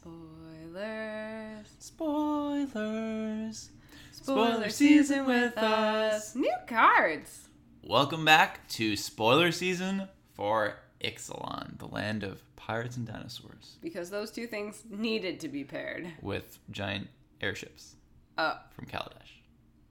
Spoilers. Spoilers. Spoiler season with us. New cards. Welcome back to spoiler season for Ixalan, the land of pirates and dinosaurs, Because those two things needed to be paired. with giant airships Uh, from Kaladesh.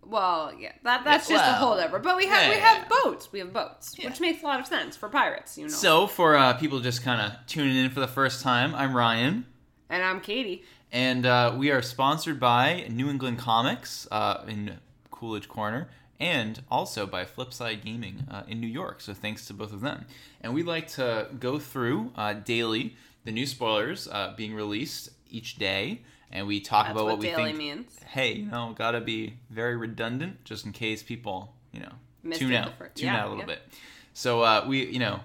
well, yeah, that that's Yeah, just a holdover. But we have we yeah. have boats. We have boats, Yeah. which makes a lot of sense for pirates. You know. So, for uh, people just kind of tuning in for the first time, I'm Ryan, and I'm Katie. and uh, we are sponsored by New England Comics uh, in Coolidge Corner, and also by Flipside Gaming uh, in New York. So, thanks to both of them. And we'd like to go through uh, daily the new spoilers uh, being released each day, and we talk That's about what, what, we daily think. means. Hey, you know, gotta be very redundant just in case people, you know, Missed tune out, tune yeah, out a little yeah. bit. So uh, we, you know,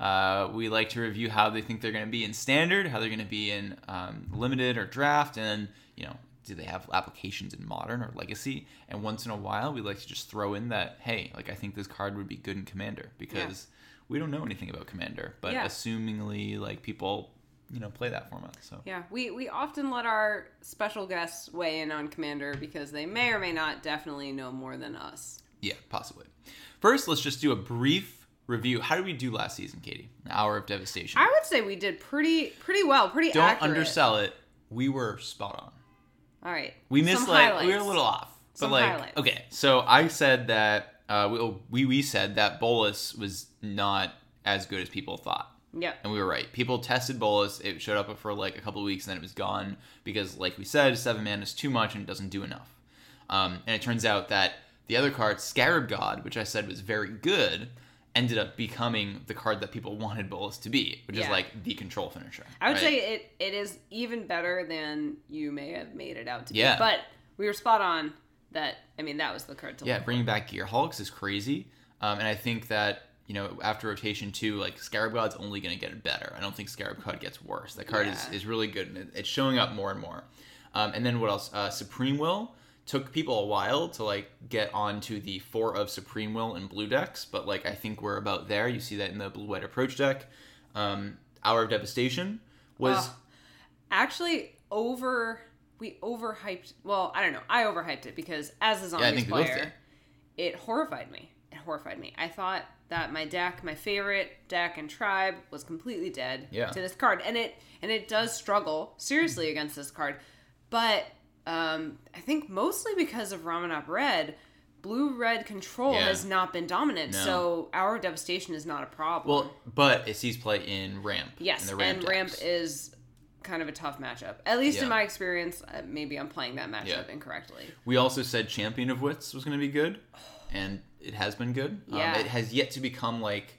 uh, we like to review how they think they're going to be in standard, how they're going to be in um, limited or draft, and you know, do they have applications in modern or legacy? And once in a while, we like to just throw in that, hey, like I think this card would be good in commander because we don't know anything about commander, but Yeah. assumingly, like people, you know, play that format. So Yeah, we, we often let our special guests weigh in on Commander because they may or may not definitely know more than us. Yeah, possibly. First, let's just do a brief review. How did we do last season, Katie? An hour of devastation. I would say we did pretty pretty well, pretty Don't accurate. undersell it. We were spot on. All right, We Some missed like we were a little off, Some but like highlights. okay. So I said that uh, we, we we said that Bolas was not as good as people thought. Yep. And we were right. People tested Bolas. It showed up for like a couple of weeks, and then it was gone because, like we said, seven mana is too much and it doesn't do enough. Um, and it turns out that the other card, Scarab God, which I said was very good, ended up becoming the card that people wanted Bolas to be, which is like the control finisher. I would right? say it, it is even better than you may have made it out to Yeah. be. But we were spot on that, I mean, that was the card to yeah, bringing back Gearhulks is crazy, um, and I think that you know after rotation two, like Scarab God's only going to get better. I don't think Scarab God gets worse. That card is, Yeah. is really good, and it, it's showing up more and more. Um, and then what else? Uh, Supreme Will took people a while to like get onto the four of Supreme Will in blue decks, but like I think we're about there. You see that in the blue white approach deck. Um, Hour of Devastation was Ugh. Actually, over, we overhyped, well, I don't know. I overhyped it because as a zombies think we player, it horrified me. It horrified me. I thought that my deck, my favorite deck and tribe, was completely dead Yeah. to this card, and it and it does struggle seriously against this card, but um, I think mostly because of Ramunap Red. Blue red control Yeah. has not been dominant, No. so our devastation is not a problem. well, but it sees play in ramp. Yes, in the ramp and ramp is kind of a tough matchup. At least Yeah. in my experience, uh, maybe I'm playing that matchup Yeah. incorrectly. We also said Champion of Wits was going to be good, and it has been good. Yeah. Um, it has yet to become like,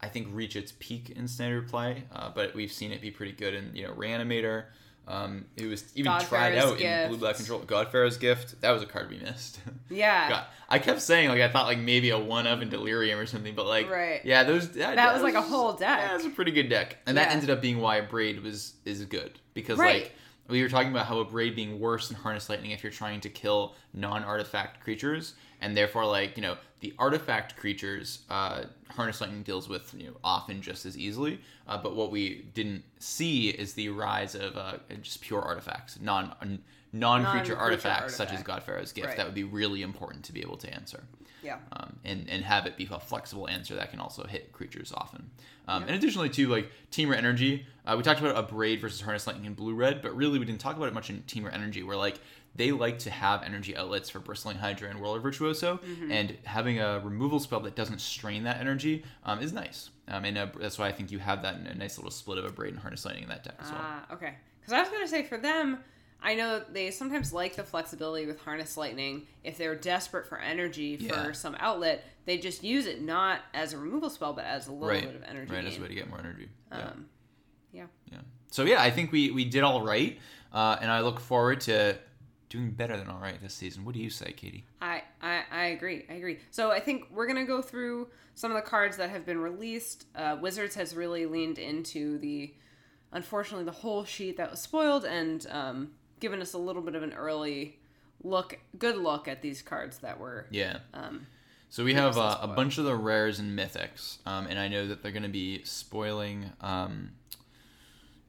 I think, reach its peak in standard play, uh, but we've seen it be pretty good in you know Reanimator. Um, it was even tried God-Pharaoh's out in Blue Black Gift. Control. God-Pharaoh's Gift that was a card we missed. Yeah, God, I kept saying like I thought like maybe a one of in Delirium or something, but like Right. yeah, those that, That was like a whole deck. Yeah, it was a pretty good deck, and that ended up being why Abrade was is good because Right. like we were talking about how Abrade being worse than Harness Lightning if you're trying to kill non-artifact creatures, and therefore like you know the artifact creatures uh, Harness Lightning deals with you know often just as easily, uh, but what we didn't see is the rise of uh, just pure artifacts, non non-creature Non-creature artifacts such as artifact. God-Pharaoh's Gift. Right. That would be really important to be able to answer yeah. um, and and have it be a flexible answer that can also hit creatures often. Um, And additionally, to like Temur Energy, uh, we talked about Abrade versus Harness Lightning and Blue Red, but really we didn't talk about it much in Temur Energy, where like they like to have energy outlets for Bristling Hydra and Whirler Virtuoso, Mm-hmm. and having a removal spell that doesn't strain that energy um, is nice. Um, and uh, that's why I think you have that in a nice little split of Abrade and Harness Lightning in that deck as well. Ah, okay. Because I was gonna say for them, I know they sometimes like the flexibility with harness lightning. If they're desperate for energy for Yeah. some outlet, they just use it not as a removal spell, but as a little right, bit of energy. right, as a way to get more energy. Yeah. Um, yeah. Yeah. So yeah, I think we we did all right, uh, and I look forward to doing better than all right this season. What do you say, Katie? I, I I agree. I agree. So I think we're gonna go through some of the cards that have been released. Uh, Wizards has really leaned into the, unfortunately, the whole sheet that was spoiled and um, given us a little bit of an early look, good look at these cards that were. Yeah. Um, So we have uh, a bunch of the rares and mythics, um, and I know that they're going to be spoiling. Um,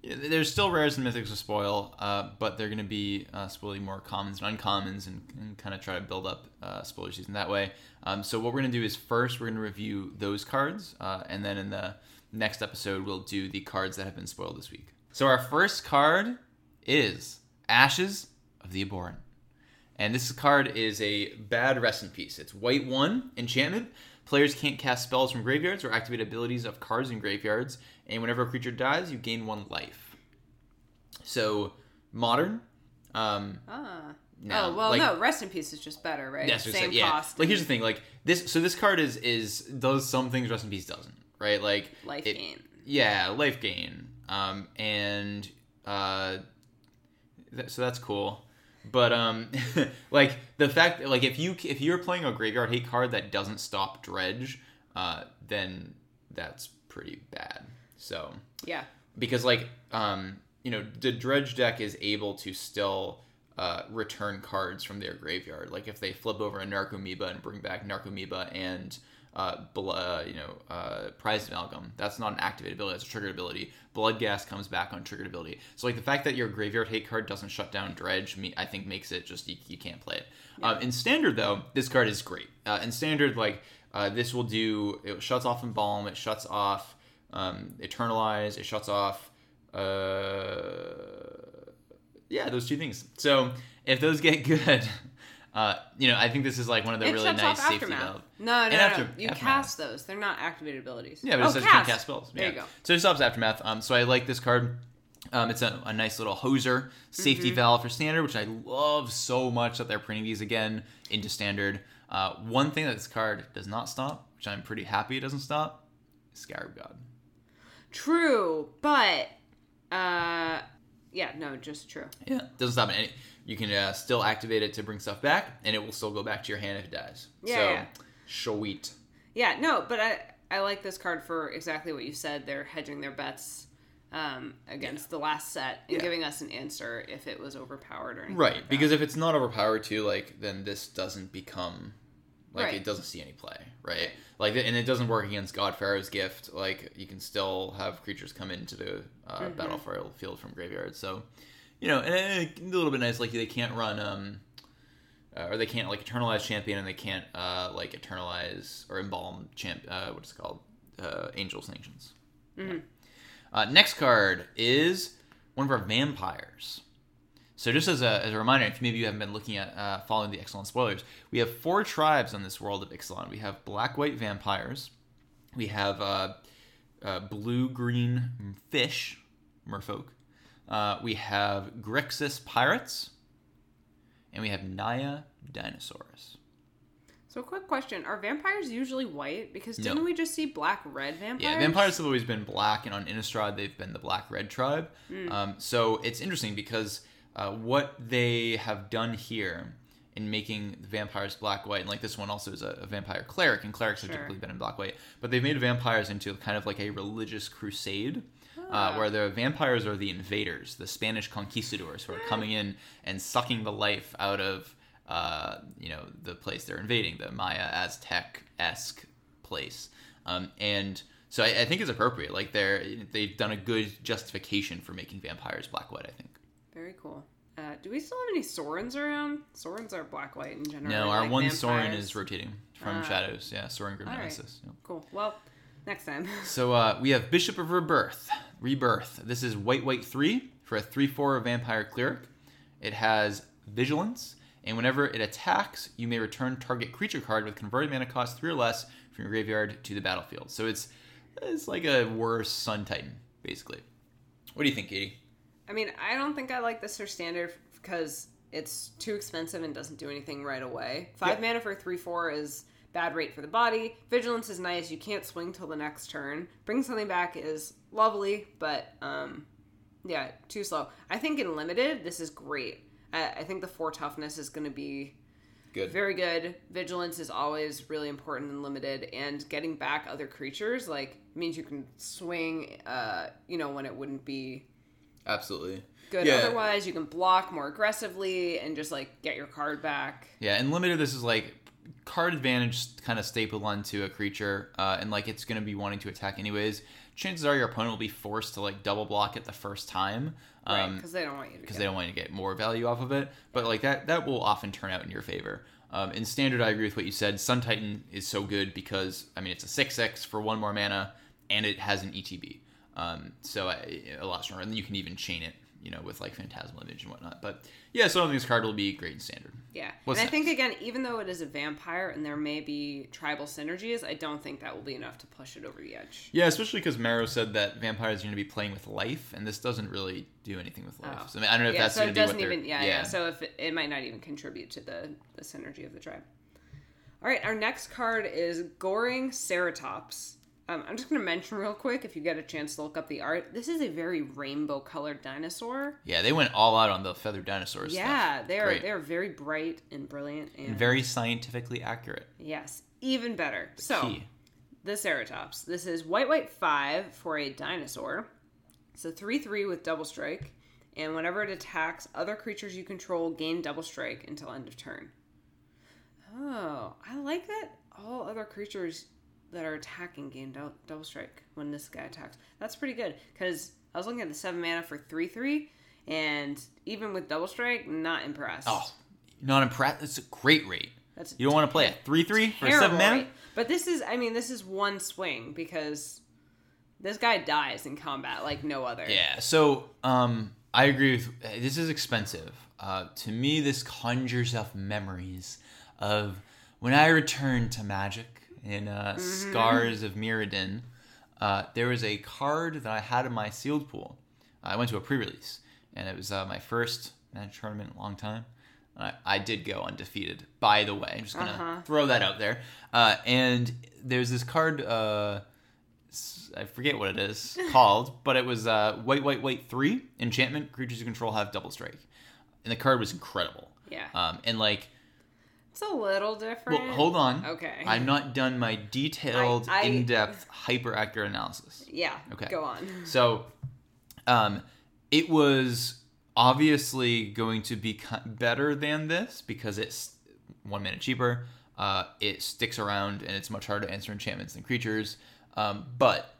there's still rares and mythics to spoil, uh, but they're going to be uh, spoiling more commons and uncommons and, and kind of try to build up uh, spoiler season that way. Um, so what we're going to do is first we're going to review those cards, uh, and then in the next episode we'll do the cards that have been spoiled this week. So our first card is Ashes of the Abhorrent. And this card is a bad rest in peace. It's white one enchantment. Players can't cast spells from graveyards or activate abilities of cards in graveyards, and whenever a creature dies, you gain one life. So modern. Um, Ah. now, oh well, like- no. Rest in peace is just better, right? Yes, Same yeah. cost. Like here's the thing, like this. So this card is is does some things Rest in Peace doesn't, right? Like life it- gain. Yeah, life gain. Um, and uh, so that's cool. But um, like the fact, like if you if you're playing a graveyard hate card that doesn't stop dredge, uh, then that's pretty bad. So Yeah. because like um you know the dredge deck is able to still uh, return cards from their graveyard like if they flip over a narcomoeba and bring back narcomoeba and uh, bl- uh, you know uh, prized amalgam. That's not an activated ability that's a triggered ability. Bloodghast comes back on triggered ability. So like the fact that your graveyard hate card doesn't shut down dredge me i think makes it just you, you can't play it. Um, in standard though this card is great. Uh, in standard like uh, this will do it shuts off embalm it shuts off um, eternalize it shuts off uh, yeah those two things. So if those get good uh, you know i think this is like one of the it really nice safety aftermath. valve No, no, no. after- you aftermath. cast those. They're not activated abilities. yeah, but oh, it says you can't cast spells. There you go. So it stops aftermath. Um, so I like this card. Um, it's a, a nice little hoser safety Mm-hmm. valve for standard, which I love so much that they're printing these again into standard. Uh, one thing that this card does not stop, which I'm pretty happy it doesn't stop, is Scarab God. True, but uh, yeah, no, just true. Yeah, doesn't stop. Any, you can uh, still activate it to bring stuff back, and it will still go back to your hand if it dies. Yeah, so, yeah. sweet. Yeah, no, but I I like this card for exactly what you said. They're hedging their bets um, against the last set and Yeah. giving us an answer if it was overpowered or anything. Right, like because if it's not overpowered too, like then this doesn't become like Right. it doesn't see any play, right? Like and it doesn't work against God Pharaoh's gift. Like you can still have creatures come into the uh, Mm-hmm. battlefield from graveyard. So you know, and a little bit nice. Like they can't run um. Uh, or they can't like eternalize champion, and they can't uh, like eternalize or embalm champ. Uh, what is it called? Uh, Angel sanctions. Mm-hmm. Uh, next card is one of our vampires. So just as a, as a reminder, if maybe you haven't been looking at uh, following the Ixalan spoilers, we have four tribes on this world of Ixalan. We have black-white vampires, we have uh, uh, blue-green fish, merfolk, uh, we have Grixis pirates, and we have Naya dinosaurs. So, quick question: Are vampires usually white? Because didn't No. we just see black red vampires? Yeah, vampires have always been black, and on Innistrad they've been the black red tribe. Um, so it's interesting because uh, what they have done here in making the vampires black white, and like this one also is a, a vampire cleric, and clerics have typically been in black white, but they've made vampires into kind of like a religious crusade. Uh, where the vampires are the invaders, the Spanish conquistadors who are coming in and sucking the life out of, uh, you know, the place they're invading, the Maya Aztec esque place. Um, and so I, I think it's appropriate. Like they're they've done a good justification for making vampires black white. I think. Very cool. Uh, do we still have any Sorins around? Sorins are black white in general. No, our Like one Sorin is rotating from Ah. Shadows. Yeah, Sorin Grim right. Yeah. Cool. Well, next time. So uh, we have Bishop of Rebirth, Rebirth. This is white, white three for a three-four vampire cleric. It has vigilance, and whenever it attacks, you may return target creature card with converted mana cost three or less from your graveyard to the battlefield. So it's it's like a worse Sun Titan, basically. What do you think, Katie? I mean, I don't think I like this for standard because it's too expensive and doesn't do anything right away. Five Yeah. mana for three four is bad rate for the body. Vigilance is nice. You can't swing till the next turn. Bring something back is lovely, but um, yeah, too slow. I think in limited, this is great. I, I think the four toughness is going to be Good. very good. Vigilance is always really important in limited, and getting back other creatures like means you can swing. Uh, you know when it wouldn't be Absolutely. good Yeah. otherwise. You can block more aggressively and just like get your card back. Yeah, and limited. This is like card advantage kind of stapled onto a creature, uh, and like it's going to be wanting to attack anyways. Chances are your opponent will be forced to like double block it the first time. right, Um, because they don't want you to. because they don't want you to get more value off of it. But like that, that will often turn out in your favor. Um, in standard, I agree with what you said. Sun Titan is so good because I mean it's a six six for one more mana, and it has an ETB, um, so I, a lot stronger. And then you can even chain it, you know, with like Phantasmal Image and whatnot. But yeah, so I don't think this card will be great in standard. Yeah, What's and I think again, even though it is a vampire and there may be tribal synergies, I don't think that will be enough to push it over the edge. Yeah, especially because Maro said that vampires are going to be playing with life, and this doesn't really do anything with life. Oh. So I, mean, I don't know if yeah, that's so going it to be what doesn't even. Yeah, yeah. So if it, it might not even contribute to the the synergy of the tribe. All right, our next card is Goring Ceratops. Um, I'm just going to mention real quick if you get a chance to look up the art. This is a very rainbow colored dinosaur. yeah, they went all out on the feathered dinosaurs. Yeah, stuff. they are Great. they are very bright and brilliant and, and very scientifically accurate. yes, even better. So Key. the Ceratops. This is white, white five for a dinosaur. So three three with double strike, and whenever it attacks other creatures you control, gain double strike until end of turn. Oh, I like that. All other creatures that are attacking gain double strike when this guy attacks. That's pretty good because I was looking at the seven mana for three three, and even with double strike, not impressed. Oh, not impressed. That's a great rate. That's You don't want to play a three three for seven mana. rate. But this is, I mean, this is one swing because this guy dies in combat like no other. Yeah. So, um, I agree with. This is expensive. Uh, to me, this conjures up memories of when I returned to Magic in uh, Mm-hmm. Scars of Mirrodin. Uh, there was a card that I had in my sealed pool. I went to a pre-release, and it was uh, my first Magic tournament in a long time. I, I did go undefeated, by the way. I'm just gonna Uh-huh. throw that out there. Uh, and there's this card. Uh, I forget what it is called, but it was uh, white, white, white three enchantment. Creatures you control have double strike, and the card was incredible. Yeah. Um, and like, It's a little different. well, hold on. Okay. I'm not done my detailed, I- I- in-depth, hyper accurate analysis. Yeah. Okay. Go on. So, um, it was obviously going to be better than this because it's one minute cheaper. Uh, it sticks around and it's much harder to answer enchantments than creatures. Um, but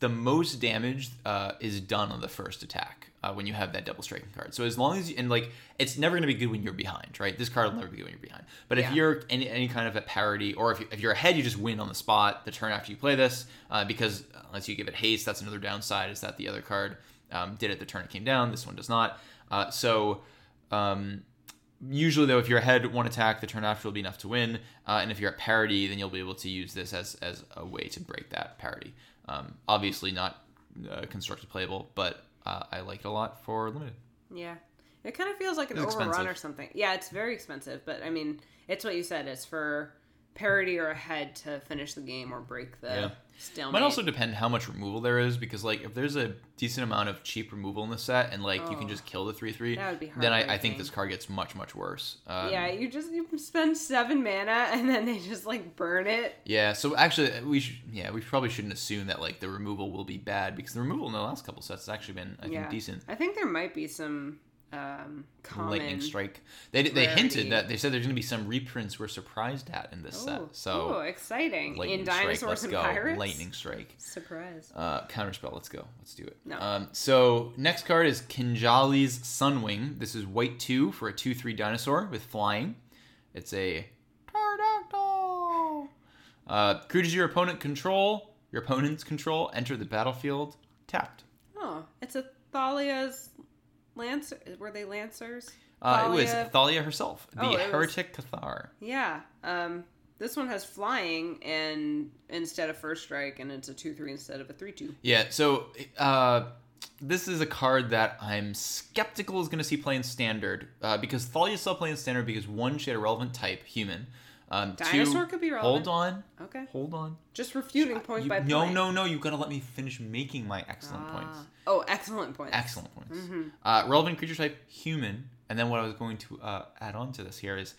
the most damage uh, is done on the first attack uh, when you have that double striking card. So as long as you, and like it's never going to be good when you're behind, right? This card will never be good when you're behind. But Yeah. if you're any, any kind of a parity, or if, you, if you're ahead, you just win on the spot the turn after you play this. Uh, because unless you give it haste, that's another downside. Is that the other card um, did it the turn it came down. This one does not. Uh, so um, usually though, if you're ahead one attack, the turn after will be enough to win. Uh, and if you're at parity, then you'll be able to use this as as a way to break that parity. Um, obviously not uh, constructed playable, but uh, I like it a lot for limited. Yeah. It kind of feels like an It's overrun expensive. or something. Yeah, it's very expensive, but I mean, it's what you said. It's for parity or ahead to finish the game or break the Yeah. stalemate. Might also depend how much removal there is because like if there's a decent amount of cheap removal in the set and like you can Oh. just kill the three three, That would be then I, I think this card gets much much worse. Um, yeah, you just you spend seven mana and then they just like burn it. Yeah, so actually, we should. Yeah, we probably shouldn't assume that like the removal will be bad because the removal in the last couple sets has actually been, I think, yeah, decent. I think there might be some um, common. Lightning strike. They they hinted that they said there's going to be some reprints we're surprised at in this set. Oh, So oh, exciting! lightning In strike, dinosaurs let's and go. pirates. Lightning strike. Surprise. Uh, counterspell. Let's go. Let's do it. No. Um, so next card is Kinjali's Sunwing. This is white two for a two three dinosaur with flying. It's a pterodactyl. Uh, creatures your opponent control, your opponent's control, enter the battlefield tapped. Oh, it's a Thalia's lancer. Were they lancers? Uh, it was Thalia- herself, the Oh, it was- heretic Cathar. Yeah. Um, this one has flying and instead of first strike, and it's a two three instead of a three two. Yeah, so uh, this is a card that I'm skeptical is going to see play in standard uh, because Thalia still play in standard because one, she had a relevant type, human. Um, Dinosaur two, could be relevant. Hold on, Okay. hold on. Just refuting point You- by no, point. no, no. No. You got to let me finish making my excellent points. Ah. Oh, excellent points. Excellent points. Mm-hmm. Uh, relevant creature type, human. And then what I was going to uh, add on to this here is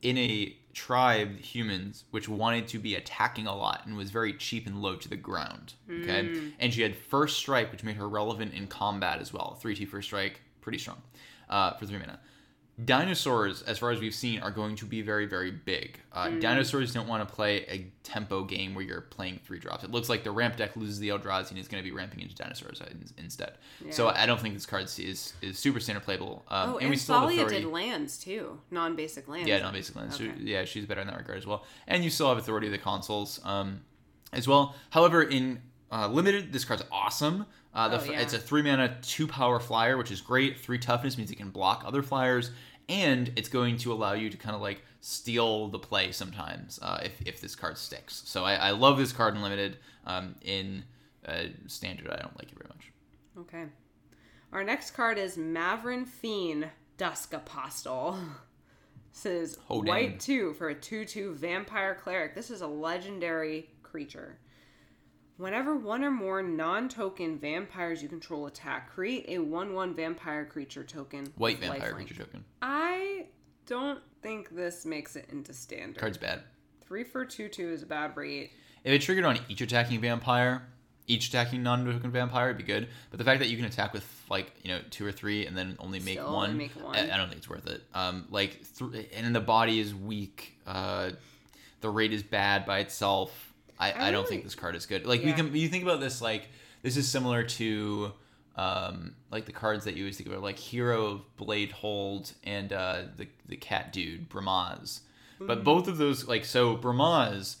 in a tribe, humans, which wanted to be attacking a lot and was very cheap and low to the ground. Okay. Mm. And she had first strike, which made her relevant in combat as well. 3 2 first strike, pretty strong uh, for 3 mana. Dinosaurs, as far as we've seen, are going to be very, very big. Uh, Mm. Dinosaurs don't want to play a tempo game where you're playing three drops. It looks like the ramp deck loses the Eldrazi and is going to be ramping into dinosaurs in- instead. So I don't think this card is is super standard playable. Um, Oh, and and, we still have Thalia did lands too, non-basic lands. Yeah, non basic lands. She- Okay. yeah, she's better in that regard as well. And you still have authority of the Consuls um, as well. However, in uh, limited, this card's awesome. Uh, the, Oh, yeah. It's a three mana, two power flyer, which is great. Three toughness means it can block other flyers, and it's going to allow you to kind of like steal the play sometimes uh, if, if this card sticks. So I, I love this card in limited. Um, in uh, standard, I don't like it very much. Okay. Our next card is Mavren Fein Dusk Apostle. This is white two for a two-two vampire cleric. This is a legendary creature. Whenever one or more non-token vampires you control attack, create a one-one vampire creature token. White vampire lifelink. creature token. I don't think this makes it into standard. Card's bad. Three for two-two is a bad rate. If it triggered on each attacking vampire, each attacking non-token vampire would be good. But the fact that you can attack with like you know two or three and then only make Still only one, make one. I, I don't think it's worth it. Um, like th- and the body is weak. Uh, the rate is bad by itself. I, I, I don't really- think this card is good. Like we can you think about this like this is similar to um, like the cards that you always think about like Hero of Bladehold and uh, the the cat dude Brimaz. Mm-hmm. But both of those like so Brimaz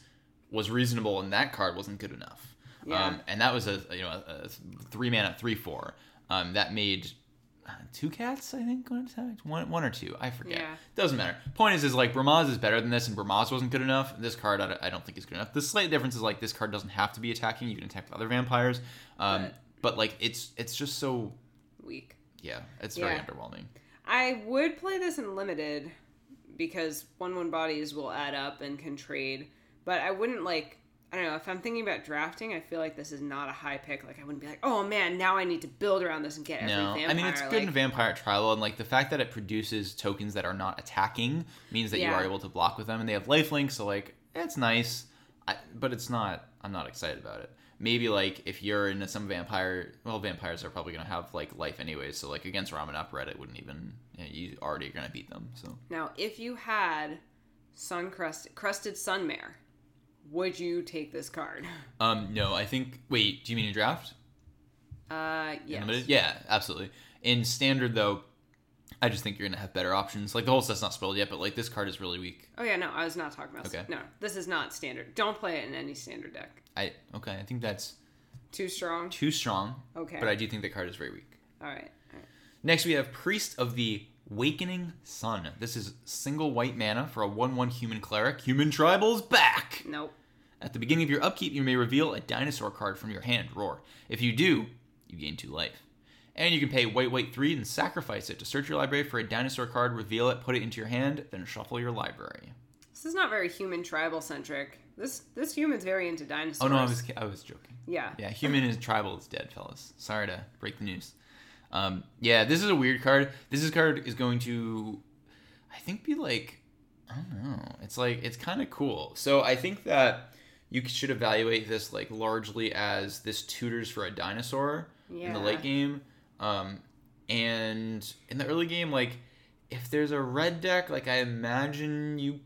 was reasonable and that card wasn't good enough. Yeah. Um, and that was a you know a, a three mana three four. Um, that made two cats I think one one or two I forget. Yeah. Doesn't matter. Point is is like Brimaz is better than this and Brimaz wasn't good enough. This card I don't, I don't think is good enough. The slight difference is like this card doesn't have to be attacking. You can attack with other vampires. Um, But- but like it's it's just so Weak. yeah it's very underwhelming. I would play this in limited because one one bodies will add up and can trade, but I wouldn't like. I don't know if I'm thinking about drafting. I feel like this is not a high pick. Like I wouldn't be like, oh man, now I need to build around this and get every No, vampire. I mean it's good like, in Vampire Tribal, and like the fact that it produces tokens that are not attacking means that you are able to block with them, and they have lifelink, so like it's nice, I, but it's not. I'm not excited about it. Maybe like if you're into some vampire, well, vampires are probably gonna have like life anyways, so like against Ramunap Red, it wouldn't even. You, know, you already are gonna beat them, so Now, if you had sun crusted crested sunmare, would you take this card? um no, I think. Wait, do you mean in draft? Uh, yes. Yeah, absolutely. In standard though, I just think you're gonna have better options. Like the whole set's not spoiled yet, but like this card is really weak. Oh yeah, no, I was not talking about. Okay. No, this is not standard. Don't play it in any standard deck. I okay, I think that's Too strong. too strong. Okay. But I do think that card is very weak. All right. All right. Next, we have Priest of the Wakening Sun. This is single white mana for a 1 1 human cleric. Human Tribal's back! Nope. At the beginning of your upkeep, you may reveal a dinosaur card from your hand, Roar. If you do, you gain 2 life. And you can pay white, white 3 and sacrifice it to search your library for a dinosaur card, reveal it, put it into your hand, then shuffle your library. This is not very human tribal centric. This this human's very into dinosaurs. Oh no, I was, I was joking. Yeah. Yeah, human is tribal is dead, fellas. Sorry to break the news. Um, yeah, this is a weird card. This is card is going to, I think, be like, I don't know. It's like it's kind of cool. So I think that you should evaluate this like largely as this tutors for a dinosaur in the late game, um, and in the early game, like if there's a red deck, like I imagine you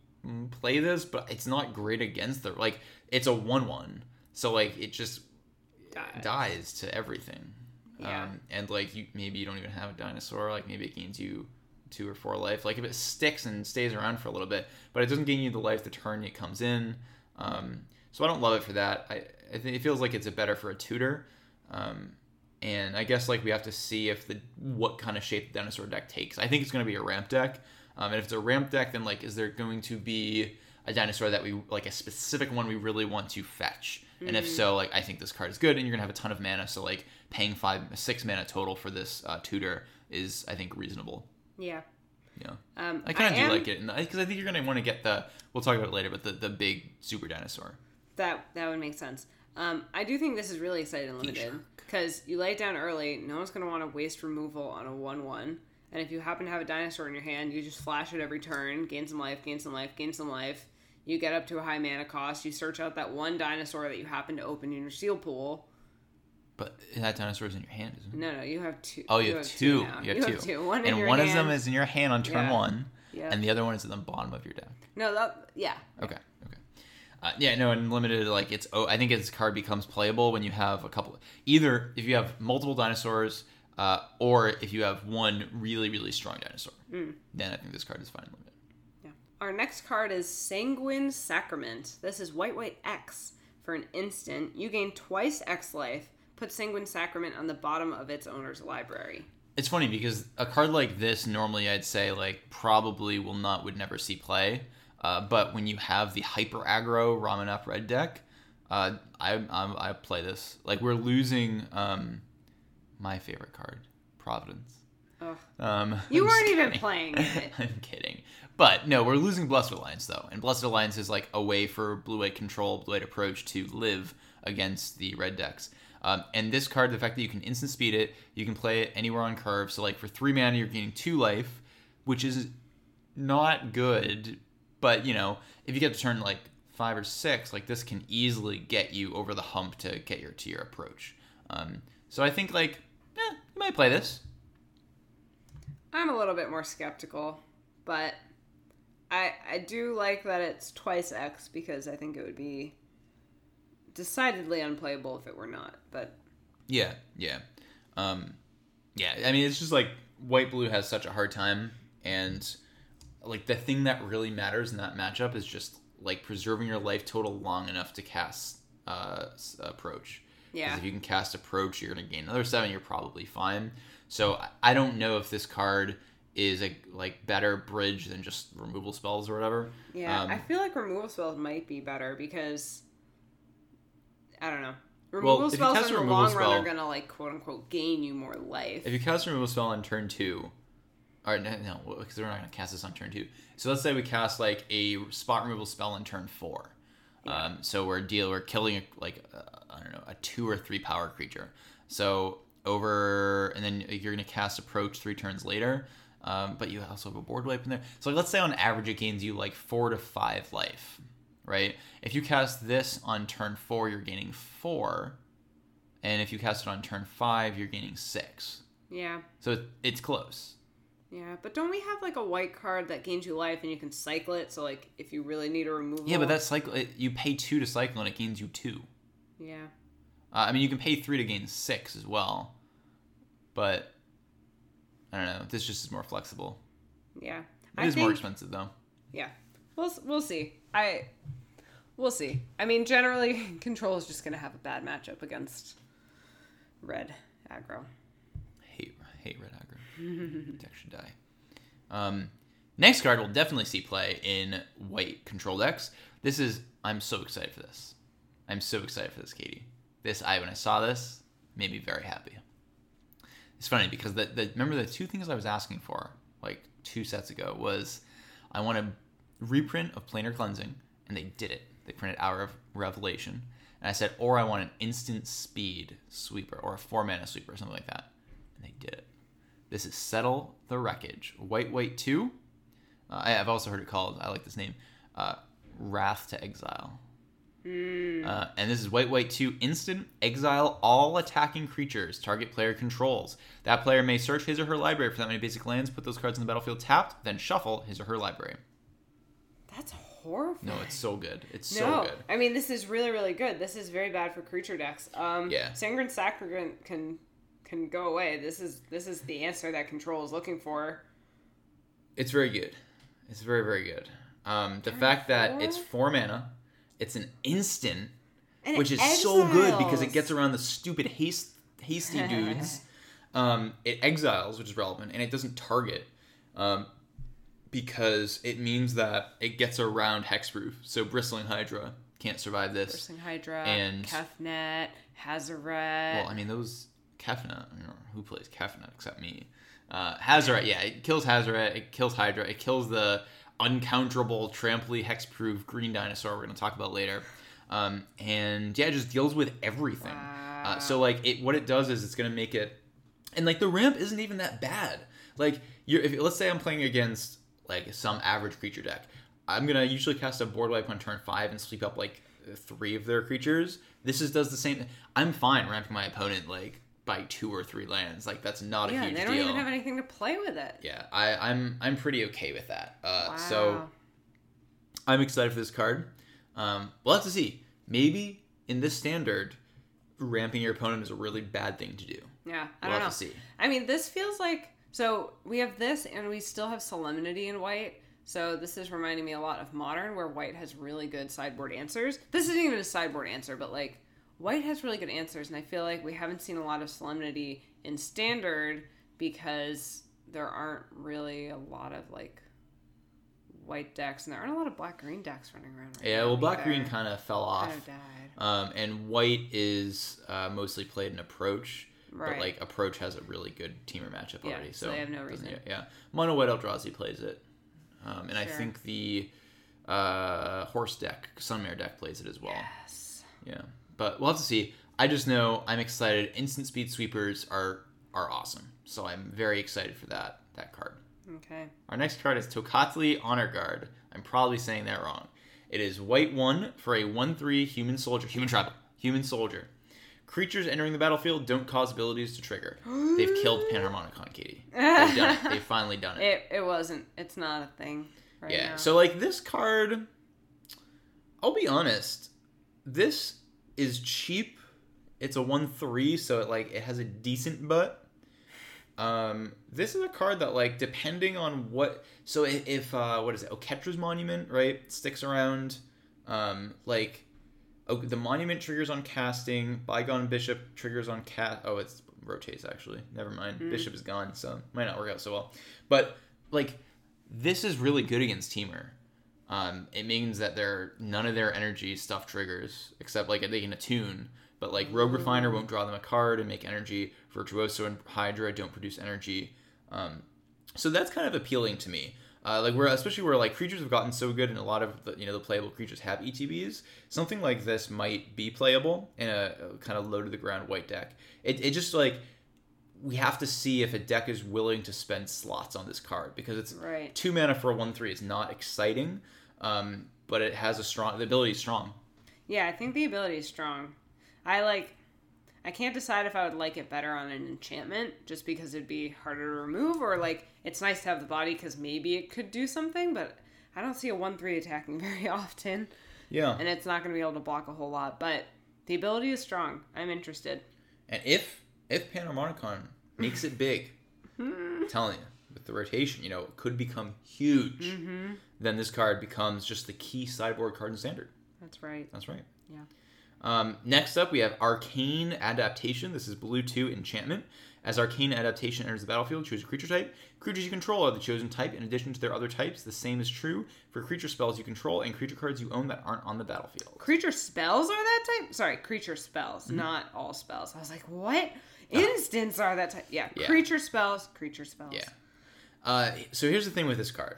play this, but it's not great against the like it's a one one, so like it just Die. dies to everything. Yeah. Um, and like you maybe you don't even have a dinosaur, like maybe it gains you two or four life. Like if it sticks and stays around for a little bit, but it doesn't gain you the life the turn it comes in. Um, so I don't love it for that. I, I think it feels like it's a better for a tutor. Um, and I guess like we have to see if the what kind of shape the dinosaur deck takes. I think it's going to be a ramp deck. Um, and if it's a ramp deck, then like is there going to be a dinosaur that we like a specific one we really want to fetch? And if so, like I think this card is good, and you're gonna have a ton of mana. So like paying five six mana total for this uh, tutor is I think reasonable. Yeah. Yeah, Um, I kind of do am- like it and because I think you're gonna want to get the. We'll talk about it later, but the the big super dinosaur. That that would make sense. Um, I do think this is really exciting and limited because you lay it down early. No one's going to want to waste removal on a one-one. And if you happen to have a dinosaur in your hand, you just flash it every turn, gain some life, gain some life, gain some life. You get up to a high mana cost. You search out that one dinosaur that you happen to open in your seal pool, But that dinosaur is in your hand, isn't it? No, no, you have two. Oh, you, have, two. now. You have two. One in and your one hand. of them is in your hand on turn Yeah. one, Yeah. and the other one is at the bottom of your deck. no, that yeah. Okay. Okay. Uh, yeah. No. And limited, like it's. Oh, I think its card becomes playable when you have a couple. Either if you have multiple dinosaurs, uh, or if you have one really, really strong dinosaur. Hmm. Then I think this card is fine. Our next card is Sanguine Sacrament. This is white white X for an instant. You gain twice X life. Put Sanguine Sacrament on the bottom of its owner's library. It's funny because a card like this normally I'd say like probably will not would never see play, uh, but when you have the hyper aggro Ramunap red deck, uh, I, I I play this. Like we're losing um, my favorite card, Providence. Ugh. Um, You I'm weren't even kidding. playing it. I'm kidding. But no, we're losing Blessed Alliance though, and Blessed Alliance is like a way for Blue White Control, Blue White Approach to live against the red decks. Um, and this card, the fact that you can instant speed it, you can play it anywhere on curve. So like for three mana, you're gaining two life, which is not good. But you know, if you get to turn like five or six, like this can easily get you over the hump to get your to your approach. Um, so I think like, eh, you might play this. I'm a little bit more skeptical, but I do like that it's twice X because I think it would be decidedly unplayable if it were not. But Yeah, yeah, um, yeah. I mean, it's just like white blue has such a hard time, and like the thing that really matters in that matchup is just like preserving your life total long enough to cast uh, approach. yeah, if you can cast approach, you're gonna gain another seven. You're probably fine. So I don't know if this card is a like better bridge than just removal spells or whatever. yeah. um, I feel like removal spells might be better because I don't know. Well, Removal you spells in the removal long run are gonna like quote unquote gain you more life. If you cast a removal spell on turn two, or no, no, because we're not going to cast this on turn two. So let's say we cast like a spot removal spell on turn four. Um, so we're deal we're killing a, like uh, I don't know a two or three power creature. So over and then you're going to cast approach three turns later. Um, but you also have a board wipe in there. So like, let's say on average it gains you like four to five life, right? If you cast this on turn four, you're gaining four, and if you cast it on turn five, you're gaining six. yeah, So it's close. yeah. But don't we have like a white card that gains you life and you can cycle it? So like if you really need a removal, Yeah, but that cycle it, you pay two to cycle and it gains you two. yeah. Uh, I mean, you can pay three to gain six as well, but I don't know. This just is more flexible. Yeah. It is more expensive though. Yeah. We'll we'll see. I we'll see. I mean, generally control is just going to have a bad matchup against red aggro. Hate hate red aggro. Deck should die. Um, next card will definitely see play in white control decks. This is I'm so excited for this. I'm so excited for this, Katie. This I when I saw this made me very happy. It's funny because the, the remember the two things I was asking for like two sets ago was I want a reprint of Planar Cleansing, and they did it. They printed Hour of Revelation, and I said, or I want an instant speed sweeper or a four mana sweeper or something like that, and they did it. This is Settle the Wreckage, White White Two. Uh, I, I've also heard it called. I like this name, uh, Wrath to Exile. Uh, and this is White White 2 instant exile all attacking creatures target player controls. That player may search his or her library for that many basic lands, put those cards in the battlefield tapped, then shuffle his or her library. That's horrible. No, it's so good. It's no. so good. I mean, this is really really good. This is very bad for creature decks. Um Yeah. Sanguine Sacrament can can go away. This is this is the answer that control is looking for. It's very good. It's very, very good. Um, the fact that four? it's four mana, it's an instant, And which is so good because it gets around the stupid haste, hasty dudes. um, it exiles, which is relevant, and it doesn't target. Um, because it means that it gets around hexproof. So bristling hydra can't survive this. Bursting Hydra, And- Kefnet, Hazaret. Well, I mean those Kefnet. Who plays Kefnet except me? Uh, Hazaret, yeah, it kills Hazaret. It kills Hydra. It kills the uncounterable, tramply, hexproof green dinosaur. We're gonna talk about later. Um, and yeah, it just deals with everything. Uh, so like it, what it does is it's gonna make it, and like the ramp isn't even that bad. Like you're, if let's say I'm playing against like some average creature deck, I'm gonna usually cast a board wipe on turn five and sweep up like three of their creatures. This is does the same. I'm fine ramping my opponent like by two or three lands. Like that's not yeah, a huge thing. they don't deal. even have anything to play with it. yeah, I, I'm I'm pretty okay with that. Uh, Wow. So I'm excited for this card. Um, we'll have to see. Maybe in this standard, ramping your opponent is a really bad thing to do. yeah, I We'll don't have know. to see. I mean, this feels like so we have this, and we still have Solemnity in white. So this is reminding me a lot of Modern, where white has really good sideboard answers. This isn't even a sideboard answer, but like white has really good answers, and I feel like we haven't seen a lot of Solemnity in Standard because there aren't really a lot of like white decks, and there aren't a lot of black green decks running around. Right Yeah, well, black green kind of fell off. kind of died. Um, and white is uh, mostly played in approach, Right. but like approach has a really good Temur matchup Yeah, already. so So, they have no reason. Yeah, mono white Eldrazi plays it, um, and I think the uh, horse deck, Sunmare deck plays it as well. Yes. Yeah, but we'll have to see. I just know I'm excited. Instant speed sweepers are are awesome, so I'm very excited for that that card. Okay. Our next card is Tocatli Honor Guard. I'm probably saying that wrong. It is white one for a one three human soldier, human tribal, human soldier. Creatures entering the battlefield don't cause abilities to trigger. They've killed Panharmonicon, Katie. They've done it. They've finally done it. It it wasn't. It's not a thing. Right yeah. Now. So like this card, I'll be honest, this is cheap. It's a one three, so it like it has a decent butt. Um, this is a card that like depending on what. So if, if uh, what is it? Oketra's Monument, right? Sticks around. Um, like, oh, the monument triggers on casting. Bygone Bishop triggers on cast. Oh, it's rotates actually. Never mind. Bishop is gone, so might not work out so well. But like, this is really good against Temur. Um, it means that their none of their energy stuff triggers except like they can attune. But like Rogue Refiner won't draw them a card and make energy. Virtuoso and Hydra don't produce energy. Um, so that's kind of appealing to me. Uh, like where especially where like creatures have gotten so good and a lot of the you know the playable creatures have ETBs. Something like this might be playable in a, a kind of low to the ground white deck. It, it just like we have to see if a deck is willing to spend slots on this card because it's Right. two mana for a one three. It's not exciting, um, but it has a strong the ability is strong. Yeah, I think the ability is strong. I like. I can't decide if I would like it better on an enchantment, just because it'd be harder to remove, or like it's nice to have the body because maybe it could do something. But I don't see a one three attacking very often, Yeah, and it's not going to be able to block a whole lot. But the ability is strong. I'm interested. and if if Panharmonicon makes it big, I'm telling you with the rotation, you know, it could become huge. Then this card becomes just the key sideboard card in standard. That's right. That's right. Yeah. Um, next up, we have Arcane Adaptation. This is blue 2 enchantment. As Arcane Adaptation enters the battlefield, choose a creature type. Creatures you control are the chosen type in addition to their other types. The same is true for creature spells you control and creature cards you own that aren't on the battlefield. Creature spells are that type? Sorry, creature spells, Mm-hmm. not all spells. I was like, what? Instants are that type? Yeah, Yeah. creature spells, creature spells. Yeah. Uh, so here's the thing with this card.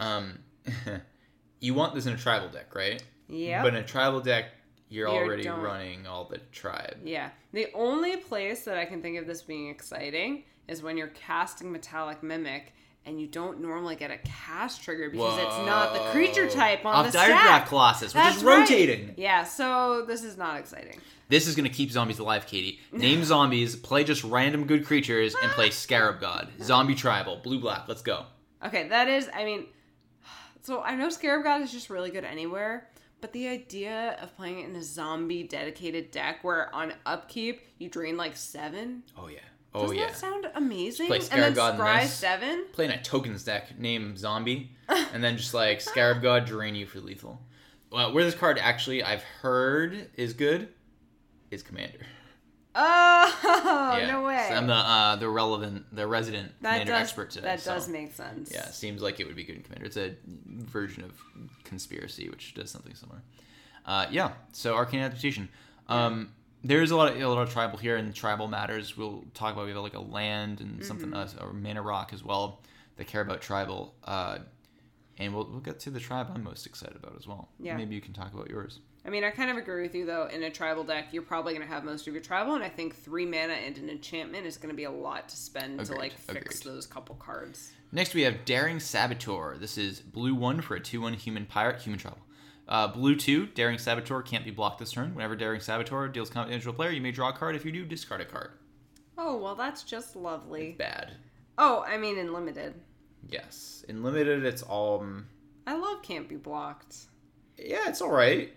Um, you want this in a tribal deck, right? Yeah. But in a tribal deck, you're You already don't. running all the tribe. Yeah. The only place that I can think of this being exciting is when you're casting Metallic Mimic and you don't normally get a cast trigger because it's not the creature type on Off the Dire stack. Colossus, which That's is right. rotating. Yeah, so this is not exciting. This is gonna keep zombies alive, Katie. Name zombies, play just random good creatures, and play Scarab God. Zombie tribal, blue black. Let's go. Okay, that is, I mean, so I know Scarab God is just really good anywhere, but the idea of playing it in a zombie dedicated deck where on upkeep you drain like seven, Oh yeah. Oh yeah. doesn't yeah. that sound amazing? play and Scarab then God in scry this. seven? Playing a tokens deck, named zombie, and then just like Scarab God drain you for lethal. Well, where this card actually I've heard is good is Commander. Oh, yeah. no way. So I'm the uh, the relevant, the resident that Commander does, expert today. That so. does make sense. Yeah, seems like it would be good in Commander. It's a version of Conspiracy, which does something similar. Uh, yeah, so Arcane Adaptation. Um, there's a lot of a lot of tribal here, and tribal matters. We'll talk about we have like a land and something else, or mana rock as well that care about tribal. Uh, and we'll we'll get to the tribe I'm most excited about as well. Yeah. Maybe you can talk about yours. I mean, I kind of agree with you though. In a tribal deck, you're probably going to have most of your tribal, and I think three mana and an enchantment is going to be a lot to spend to like fix agreed. those couple cards. Next, we have Daring Saboteur. This is blue one for a 2 1 human pirate, human tribal. Uh, blue two, Daring Saboteur can't be blocked this turn. Whenever Daring Saboteur deals combat damage to a player, you may draw a card. If you do, discard a card. Oh well, that's just lovely. Bad. Oh, I mean in limited. Yes. In limited, it's all. Um, I love can't be blocked. yeah, it's all right.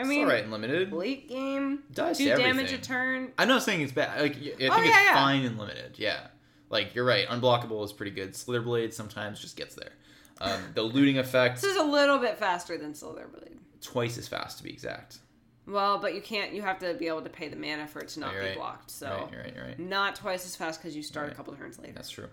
I It's mean, all right in limited. late game, Does do damage a turn. I'm not saying it's bad. Like, I think Oh, it's yeah, yeah. fine in limited. Yeah. Like you're right. Unblockable is pretty good. Slitherblade sometimes just gets there. Um, the looting effect This is a little bit faster than Slitherblade. twice as fast to be exact. Well, but you can't. You have to be able to pay the mana for it to not be right. blocked. So Right, you're right. You're right. not twice as fast because you start Right. a couple turns later. That's true.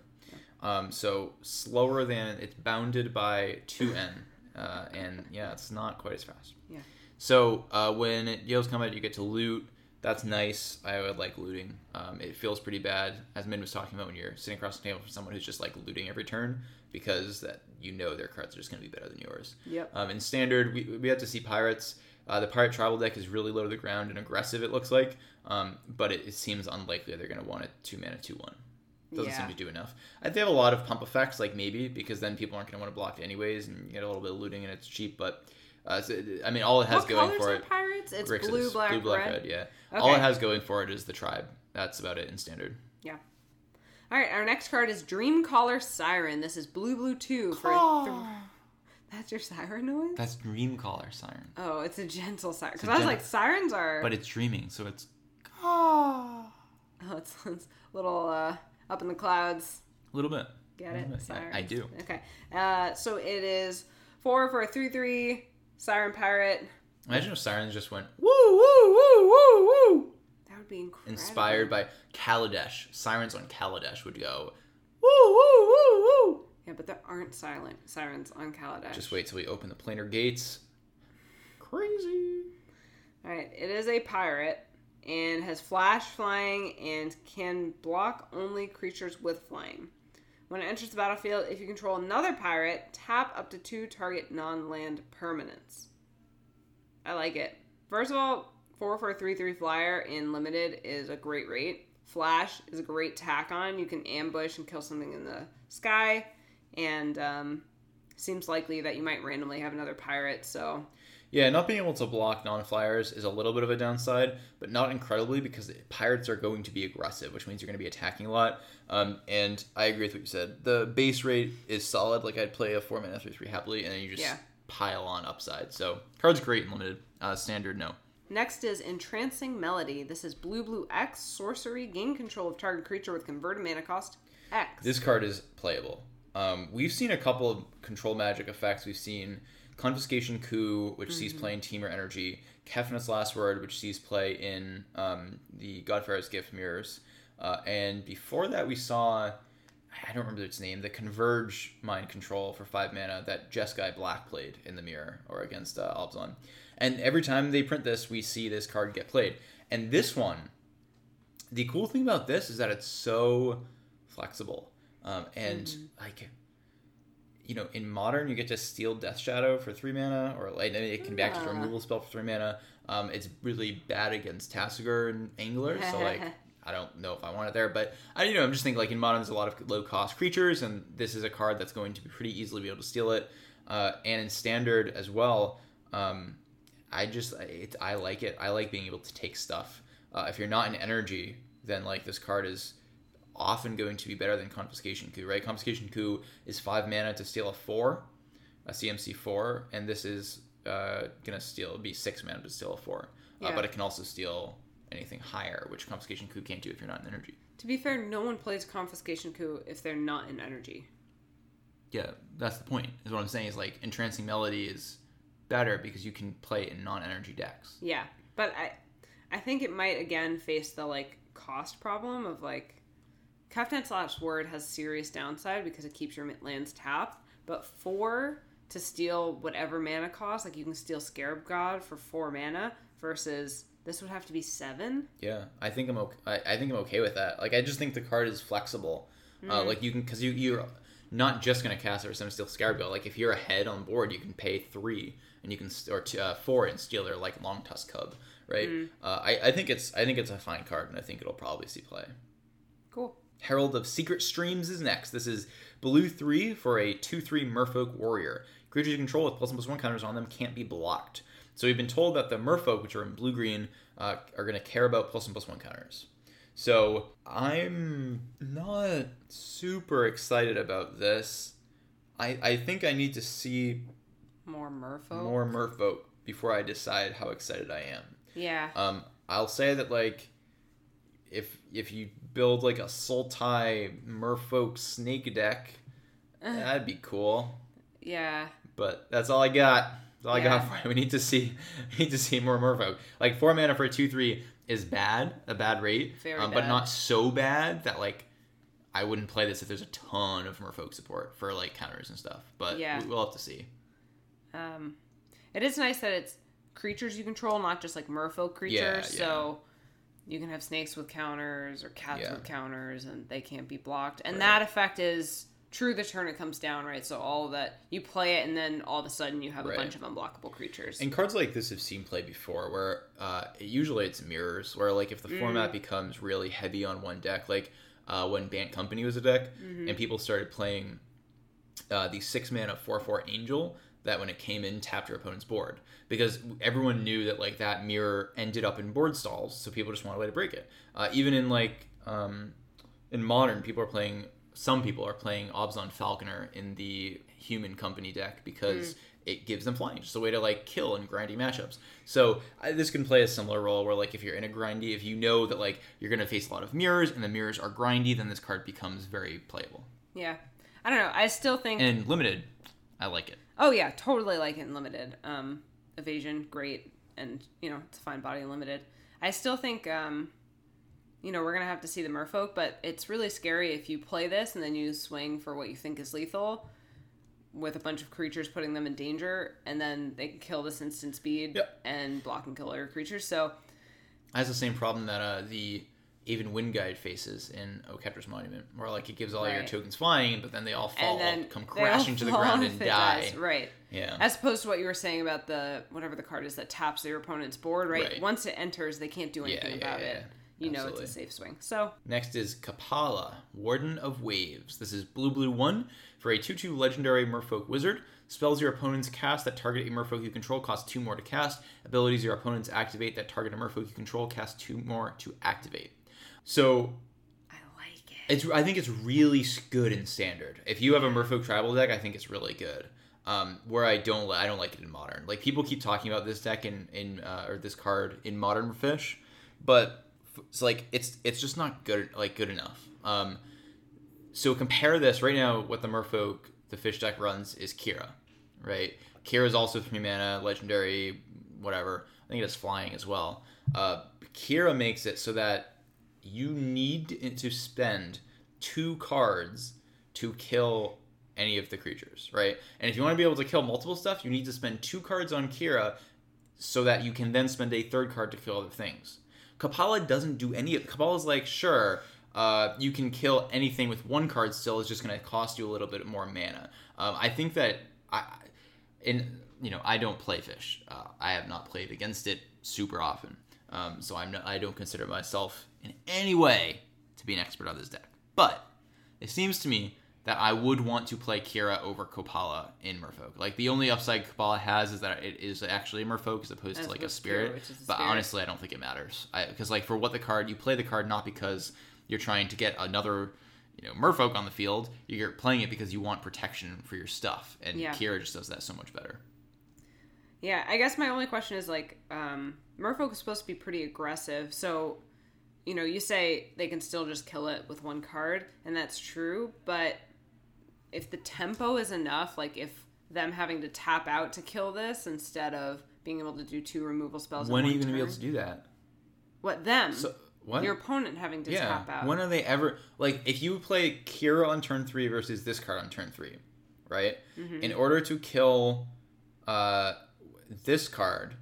Um, so slower than it's bounded by two n, uh, and yeah, it's not quite as fast. Yeah. So uh, when it Yale's combat, you get to loot. That's nice. I would like looting. Um, it feels pretty bad, as Min was talking about when you're sitting across the table from someone who's just like looting every turn because that you know their cards are just going to be better than yours. Yep. Um, in standard, we, we have to see pirates. Uh, the pirate tribal deck is really low to the ground and aggressive. It looks like, um, but it, it seems unlikely they're going to want a two mana two one. Doesn't Yeah. seem to do enough. I think they have a lot of pump effects, like maybe because then people aren't going to want to block it anyways, and you get a little bit of looting and it's cheap. But uh, so, I mean, all it has what going for are it. pirates? It's Grixis. blue, black, blue, black, red. Yeah. All it has going for it is the tribe. That's about it in standard. Yeah. All right, our next card is Dreamcaller Siren. This is blue, blue two for. Th- That's your siren noise. That's Dreamcaller Siren, Oh, it's a gentle siren. It's Because a I was gen- like, sirens are. but it's dreaming, so it's oh, it's, it's a little uh, up in the clouds. a little bit. Get A it? bit. Sirens. I, I do. Okay. Uh, so it is four for a three three siren pirate. Imagine if Sirens just went Woo woo woo woo woo. That would be incredible. inspired by Kaladesh. Sirens on Kaladesh would go. woo woo woo woo. Yeah, but there aren't silent sirens on Kaladesh. Just wait till we open the planar gates. Crazy. All right, it is a pirate and has flash flying and can block only creatures with flying. When it enters the battlefield, if you control another pirate, tap up to two target non-land permanents. I like it. First of all, four for three three flyer in limited is a great rate. Flash is a great tack on. You can ambush and kill something in the sky, and um, seems likely that you might randomly have another pirate. So Yeah, not being able to block non-flyers is a little bit of a downside, but not incredibly because pirates are going to be aggressive, which means you're going to be attacking a lot. Um, and I agree with what you said. The base rate is solid. Like I'd play a four mana three three happily, and then you just Yeah. pile on upside. So card's great and limited. Uh, standard no. Next is Entrancing Melody. This is blue blue X sorcery. Gain control of target creature with converted mana cost X. This card is playable. Um, we've seen a couple of control magic effects. We've seen Confiscation Coup, which sees play in Temur Energy, Kefnet's Last Word, which sees play in um, the God-Pharaoh's Gift mirrors. Uh, and before that, we saw, I don't remember its name, the Converge Mind Control for 5 mana that Jeskai Black played in the mirror or against uh, Abzan. And every time they print this, we see this card get played. And this one, the cool thing about this is that it's so flexible. Um, and like, you know, in modern, you get to steal Death Shadow for three mana, or like it can be act as a Yeah. removal spell for three mana. Um, it's really bad against Tasigur and Angler, so like, I don't know if I want it there, but I you know I'm just thinking like in modern there's a lot of low cost creatures, and this is a card that's going to be pretty easily be able to steal it. Uh, and in standard as well, um, I just I- it, I like it. I like being able to take stuff. Uh, if you're not in energy, then like this card is often going to be better than Confiscation Coup, right? Confiscation Coup is five mana to steal a four, a CMC four, and this is uh, gonna steal be six mana to steal a four. Uh, but it can also steal anything higher, which Confiscation Coup can't do if you're not in energy. To be fair, no one plays Confiscation Coup if they're not in energy. Yeah, that's the point. Is what I'm saying is like Entrancing Melody is better because you can play it in non-energy decks. Yeah, but I, I think it might again face the like cost problem of like, Kefnet's Last Word has serious downside because it keeps your lands tapped. But four to steal whatever mana cost, like you can steal Scarab God for four mana versus this would have to be seven. Yeah, I think I'm okay. I, I think I'm okay with that. Like, I just think the card is flexible. Uh, like you can, because you you're not just gonna cast it or some steal Scarab God. Like if you're ahead on board, you can pay three and you can st- or uh, four and steal their like Longtusk Cub, right? Uh, I I think it's I think it's a fine card and I think it'll probably see play. Cool. Herald of Secret Streams is next. This is Blue three for a two three Merfolk warrior. Creatures you control with plus one plus one counters on them can't be blocked. So we've been told that the Merfolk, which are in blue green, uh, are going to care about plus one plus one counters. So I'm not super excited about this. I I think I need to see More Merfolk. more Merfolk before I decide how excited I am. Yeah. Um, I'll say that like if if you build like a Sultai Merfolk snake deck, that'd be cool. Yeah. But that's all I got. That's all I got for you. We need to see we need to see more Merfolk. Like four mana for a two three is bad, a bad rate. Um, but bad. not so bad that like I wouldn't play this if there's a ton of Merfolk support for like counters and stuff. But Yeah. we- we'll have to see. Um, it is nice that it's creatures you control, not just like merfolk creatures. Yeah, yeah. So you can have snakes with counters or cats Yeah. with counters, and they can't be blocked. And Right. that effect is true the turn it comes down, right? So all that you play it, and then all of a sudden you have Right. a bunch of unblockable creatures. And cards like this have seen play before, where uh, usually it's mirrors, where like if the Mm. format becomes really heavy on one deck, like uh, when Bant Company was a deck, Mm-hmm. and people started playing uh, the six mana four four Angel, that when it came in tapped your opponent's board because everyone knew that like that mirror ended up in board stalls, so people just wanted a way to break it. Uh, even in like um, in modern, people are playing. Some people are playing Abzan Falconer in the Human Company deck because it gives them flying, just a way to like kill in grindy matchups. So I, this can play a similar role where like if you're in a grindy, if you know that like you're gonna face a lot of mirrors and the mirrors are grindy, then this card becomes very playable. yeah, I don't know. I still think. And limited, I like it. Oh yeah, totally like it in limited. Um, evasion, great, and you know it's a fine body in limited. I still think um, you know we're gonna have to see the Merfolk, but it's really scary if you play this and then you swing for what you think is lethal with a bunch of creatures putting them in danger, and then they can kill this instant speed Yep. and block and kill other creatures. So has the same problem that uh, the Aven Wind Guide faces in Oketra's Monument, where like it gives all your tokens flying, but then they all fall, and come crashing to the ground and die. dies. Right. Yeah. As opposed to what you were saying about the whatever the card is that taps your opponent's board, right? Right. Once it enters, they can't do anything yeah, about yeah, it. You know it's a safe swing. So Next is Kopala, Warden of Waves. This is blue blue one for a two two legendary Merfolk wizard. Spells your opponents cast that target a Merfolk you control cost two more to cast. Abilities your opponents activate that target a Merfolk you control cast two more to activate. So I like it. It's I think it's really good in standard. If you have a Merfolk tribal deck, I think it's really good. Um, where I don't I don't like it in modern. Like people keep talking about this deck in in uh, or this card in modern fish, but f- it's like it's it's just not good like good enough. Um, so compare this right now. What the Merfolk the fish deck runs is Kira, right? Kira is also three mana, legendary, whatever. I think it is flying as well. Uh, Kira makes it so that you need to spend two cards to kill any of the creatures, right? And if you want to be able to kill multiple stuff, you need to spend two cards on Kira so that you can then spend a third card to kill other things. Kopala doesn't do any of Kopala's like, sure, uh, you can kill anything with one card still, it's just going to cost you a little bit more mana. Um, I think that I, in you know, I don't play fish. Uh, I have not played against it super often, um, so I'm not, I don't consider myself in any way to be an expert on this deck. But it seems to me that I would want to play Kira over Kopala in Merfolk. Like the only upside Kopala has is that it is actually a Merfolk as opposed As to like a Kira, spirit. is a but spirit. honestly, I don't think it matters. Because like for what the card you play the card not because you're trying to get another you know Merfolk on the field. You're playing it because you want protection for your stuff, and Yeah. Kira just does that so much better. Yeah, I guess my only question is like, um, Merfolk is supposed to be pretty aggressive, so you know, you say they can still just kill it with one card, and that's true, but if the tempo is enough, like if them having to tap out to kill this instead of being able to do two removal spells, in When are you going to be able to do that? What them? So what? Your opponent having to yeah. tap out. When are they ever like if you play Kira on turn three versus this card on turn three, right? Mm-hmm. In order to kill uh, this card,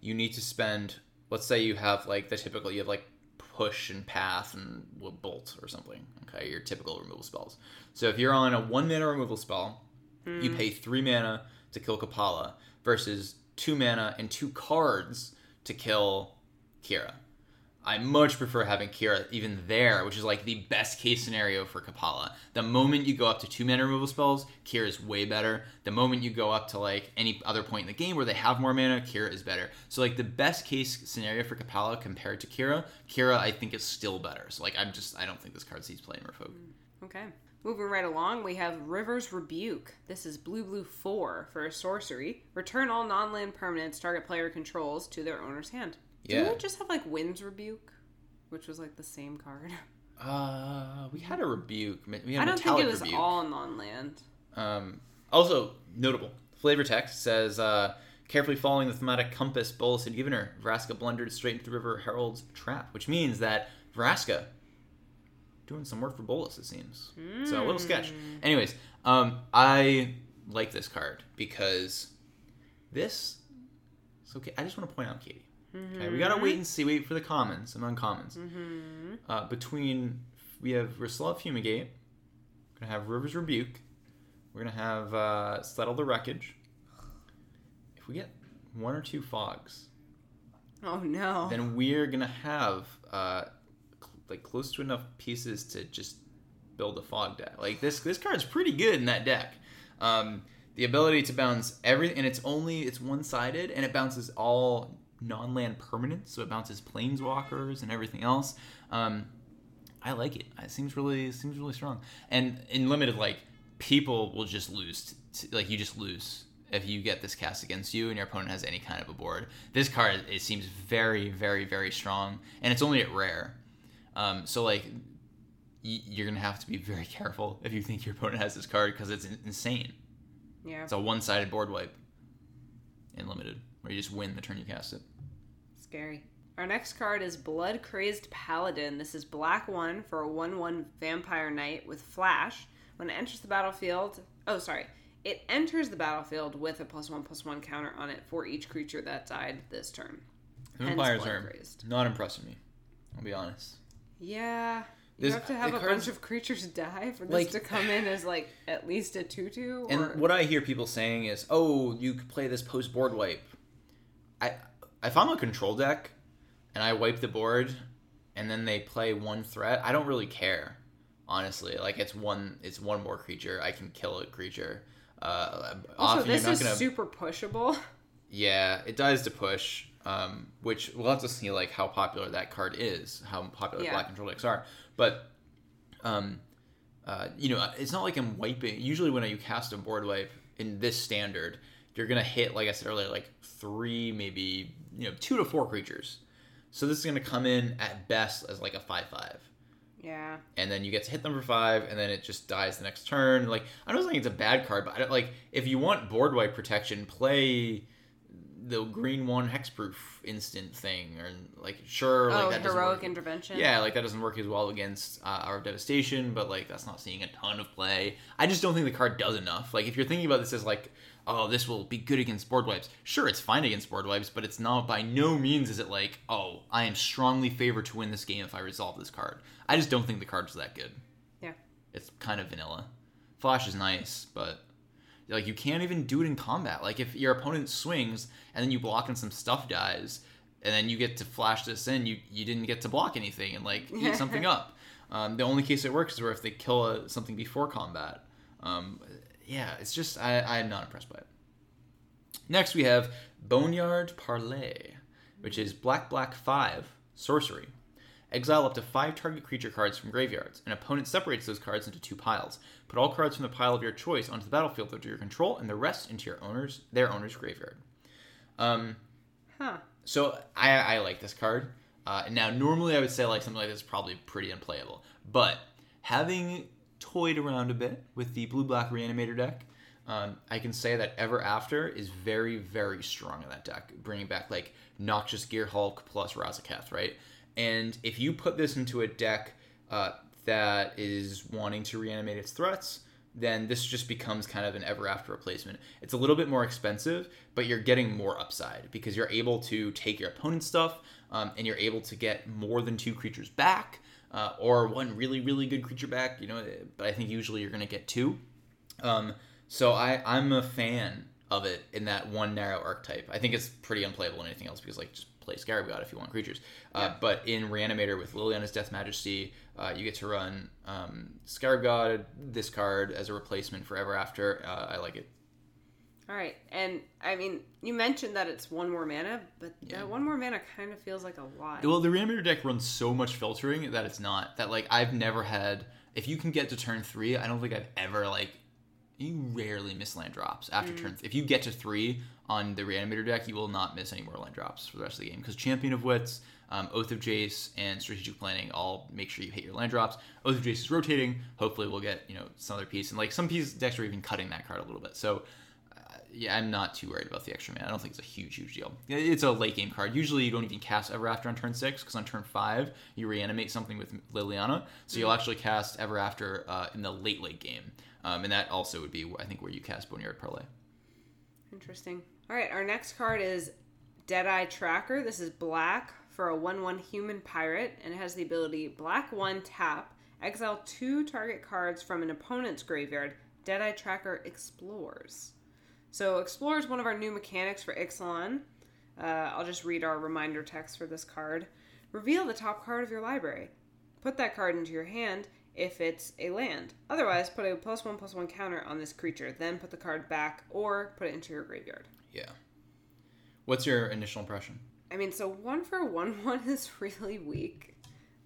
you need to spend. Let's say you have like the typical. You have like push and path and bolt or something. Okay, your typical removal spells. So if you're on a one mana removal spell, you Hmm. pay three mana to kill Kopala versus two mana and two cards to kill Kira. I much prefer having Kira even there, which is like the best case scenario for Kopala. The moment you go up to two mana removal spells, Kira is way better. The moment you go up to like any other point in the game where they have more mana, Kira is better. So like the best case scenario for Kopala compared to Kira, Kira I think is still better. So like I'm just I don't think this card sees play in Merfolk. Mm, okay. Moving right along, we have River's Rebuke. This is blue blue 4 for a sorcery. Return all non land permanents target player controls to their owner's hand. Yeah. Didn't it just have like Wind's Rebuke? Which was like the same card. Uh, we had a rebuke. We had I don't think it was rebuke. all non land. Um, also notable flavor text says uh, carefully following the thematic compass Bolas had given her, Vraska blundered straight into the river Herald's trap, which means that Vraska doing some work for Bolas it seems. So a little sketch. Anyways, um, I like this card because this. Okay. I just want to point out, Katie. Okay, we gotta wait and see. Wait for the commons and uncommons. Uh, between we have Rislav Fumigate, we're gonna have River's Rebuke, we're gonna have uh, Settle the Wreckage. If we get one or two fogs, Oh no. then we're gonna have uh, cl- like close to enough pieces to just build a fog deck. Like this, this card's pretty good in that deck. Um, the ability to bounce everything, and it's only it's one sided, and it bounces all non-land permanents, so it bounces planeswalkers and everything else. Um, I like it. It seems really seems really strong. And in limited, like people will just lose. T- like you just lose if you get this cast against you and your opponent has any kind of a board. This card it seems very very very strong, and it's only at rare. Um, so like y- you're gonna have to be very careful if you think your opponent has this card because it's in- insane. yeah. It's a one-sided board wipe in limited, where you just win the turn you cast it. Scary. Our next card is Bloodcrazed Paladin. This is black one for a 1 1 vampire knight with flash. When it enters the battlefield, oh, sorry. It enters the battlefield with a plus one plus one counter on it for each creature that died this turn. Vampires are crazed. not impressing me. I'll be honest. Yeah. You This- have to have a cards- bunch of creatures die for this Like- to come in as like at least a 2 2. And what I hear people saying is, "Oh, you could play this post board wipe." I if I'm a control deck and I wipe the board and then they play one threat, I don't really care. Honestly, like it's one it's one more creature. I can kill a creature. Uh, also, this is gonna. super pushable. Yeah, it does to push, um, which we'll have to see like how popular that card is, how popular Yeah. black control decks are. But, um, uh, you know, it's not like I'm wiping. Usually, when you cast a board wipe in this standard, you're gonna hit, like I said earlier, like three, maybe you know, two to four creatures. So this is gonna come in at best as like a five-five Yeah. and then you get to hit them for five, and then it just dies the next turn. Like I don't think it's a bad card, but I don't like if you want board wipe protection, play the green one hexproof instant thing, or like sure, like oh, that doesn't heroic work. intervention. Yeah, like that doesn't work as well against uh, Hour of Devastation, but like that's not seeing a ton of play. I just don't think the card does enough. Like if you're thinking about this as like, oh, this will be good against board wipes. Sure, it's fine against board wipes, but it's not by no means is it like, oh, I am strongly favored to win this game if I resolve this card. I just don't think the card's that good. Yeah. It's kind of vanilla. Flash is nice, but like you can't even do it in combat. Like if your opponent swings and then you block and some stuff dies, and then you get to flash this in, you you didn't get to block anything and like eat something up. Um, the only case it works is where if they kill a, something before combat. Um, yeah, it's just I I'm not impressed by it. Next we have Boneyard Parlay, which is black black five sorcery. Exile up to five target creature cards from graveyards. An opponent separates those cards into two piles. Put all cards from the pile of your choice onto the battlefield under your control, and the rest into your owner's their owner's graveyard. Um, Huh. so I, I like this card. Uh, now, normally I would say like something like this is probably pretty unplayable, but having toyed around a bit with the blue black reanimator deck, um, I can say that Ever After is very very strong in that deck, bringing back like Noxious Gearhulk plus Razaketh, right? And if you put this into a deck uh, that is wanting to reanimate its threats, then this just becomes kind of an ever after replacement. It's a little bit more expensive, but you're getting more upside because you're able to take your opponent's stuff um, and you're able to get more than two creatures back uh, or one really, really good creature back, you know, but I think usually you're going to get two. Um, so I, I'm a fan of it in that one narrow archetype. I think it's pretty unplayable in anything else because like just play Scarab God if you want creatures. Uh, Yeah. But in Reanimator with Liliana, Death's Majesty, uh, you get to run um, Scarab God, this card, as a replacement for Ever After. Uh, I like it. All right, and I mean, you mentioned that it's one more mana, but Yeah. that one more mana kind of feels like a lot. Well, the Reanimator deck runs so much filtering that it's not. That, like, I've never had. If you can get to turn three, I don't think I've ever, like. You rarely miss land drops after turn. Th- if you get to three on the Reanimator deck, you will not miss any more land drops for the rest of the game. Because Champion of Wits, um, Oath of Jace, and Strategic Planning all make sure you hit your land drops. Oath of Jace is rotating. Hopefully, we'll get you know some other piece, and like some piece decks are even cutting that card a little bit. So yeah, I'm not too worried about the extra mana. I don't think it's a huge, huge deal. It's a late game card. Usually, you don't even cast Ever After on turn six because on turn five you reanimate something with Liliana, so you'll actually cast Ever After uh, in the late, late game, um, and that also would be I think where you cast Boneyard Parlay. Interesting. All right, our next card is Deadeye Tracker. This is black for a 1 1 human pirate, and it has the ability black 1 tap, exile two target cards from an opponent's graveyard. Deadeye Tracker explores. So, explore is one of our new mechanics for Ixalan. Uh, I'll just read our reminder text for this card. Reveal the top card of your library. Put that card into your hand if it's a land. Otherwise, put a plus one plus one counter on this creature. Then put the card back or put it into your graveyard. Yeah. What's your initial impression? I mean, so one for one one is really weak.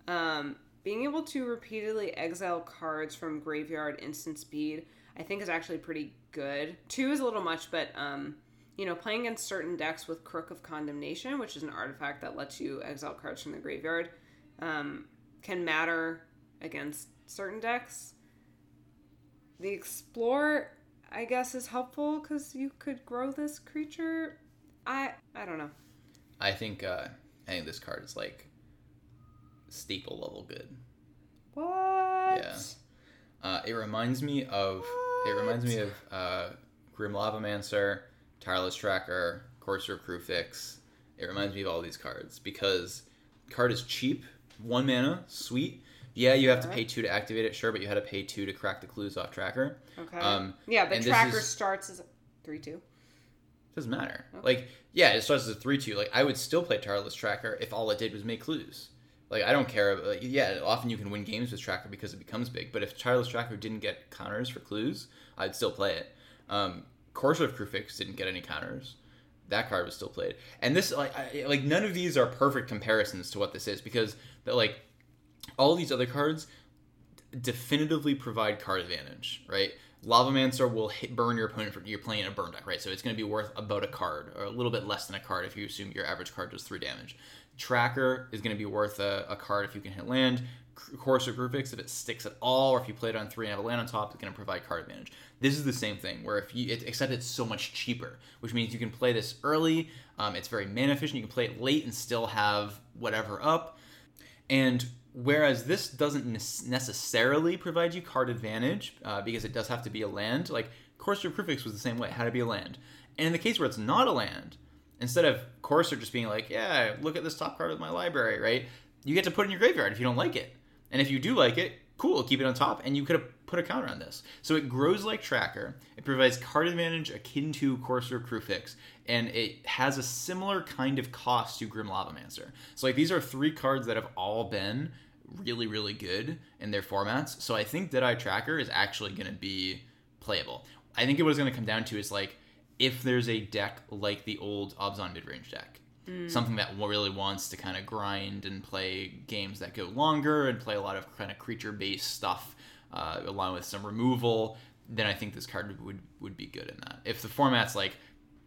Um, being able to repeatedly exile cards from graveyard instant speed, I think is actually pretty good. Two is a little much, but um, you know, playing against certain decks with Crook of Condemnation, which is an artifact that lets you exile cards from the graveyard, um, can matter against certain decks. The Explore, I guess, is helpful because you could grow this creature. I I don't know. I think uh, I think this card is like staple level good. What? Yeah. Uh, it reminds me of it reminds me of uh, Grim Lavamancer, Tireless Tracker, Courser Kruphix. It reminds me of all these cards because card is cheap, one mana, sweet. Yeah, you have to pay two to activate it, sure, but you had to pay two to crack the clues off tracker. Okay. Um, yeah, this tracker is- starts as a three two. Doesn't matter. Like, yeah, it starts as a three two. Like, I would still play Tireless Tracker if all it did was make clues. Like, I don't care. Like, yeah, often you can win games with Tracker because it becomes big. But if Tireless Tracker didn't get counters for clues, I'd still play it. Um, Courser of Kruphix didn't get any counters. That card was still played. And this, like, I, like none of these are perfect comparisons to what this is because, the, like, all these other cards definitively provide card advantage, right? Lava Lavamancer will hit burn your opponent for you're playing a burn deck, right? So it's going to be worth about a card or a little bit less than a card if you assume your average card does three damage. Tracker is going to be worth a, a card if you can hit land. Courser of Kruphix, if it sticks at all, or if you play it on three and have a land on top, it's going to provide card advantage. This is the same thing, where if you, it, except it's so much cheaper, which means you can play this early. Um, it's very mana efficient. You can play it late and still have whatever up. And whereas this doesn't necessarily provide you card advantage uh, because it does have to be a land, like Courser Kruphix was the same way, it had to be a land. And in the case where it's not a land, instead of Courser just being like, yeah, look at this top card of my library, right? You get to put in your graveyard if you don't like it. And if you do like it, cool, keep it on top, and you could have put a counter on this. So it grows like Tracker. It provides card advantage akin to Courser Kruphix, and it has a similar kind of cost to Grim Lavamancer. So like these are three cards that have all been really, really good in their formats. So I think Deadeye Tracker is actually going to be playable. I think it was going to come down to is like if there's a deck like the old Abzan midrange deck, something that really wants to kind of grind and play games that go longer and play a lot of kind of creature based stuff, uh, along with some removal, then I think this card would would be good in that. If the format's like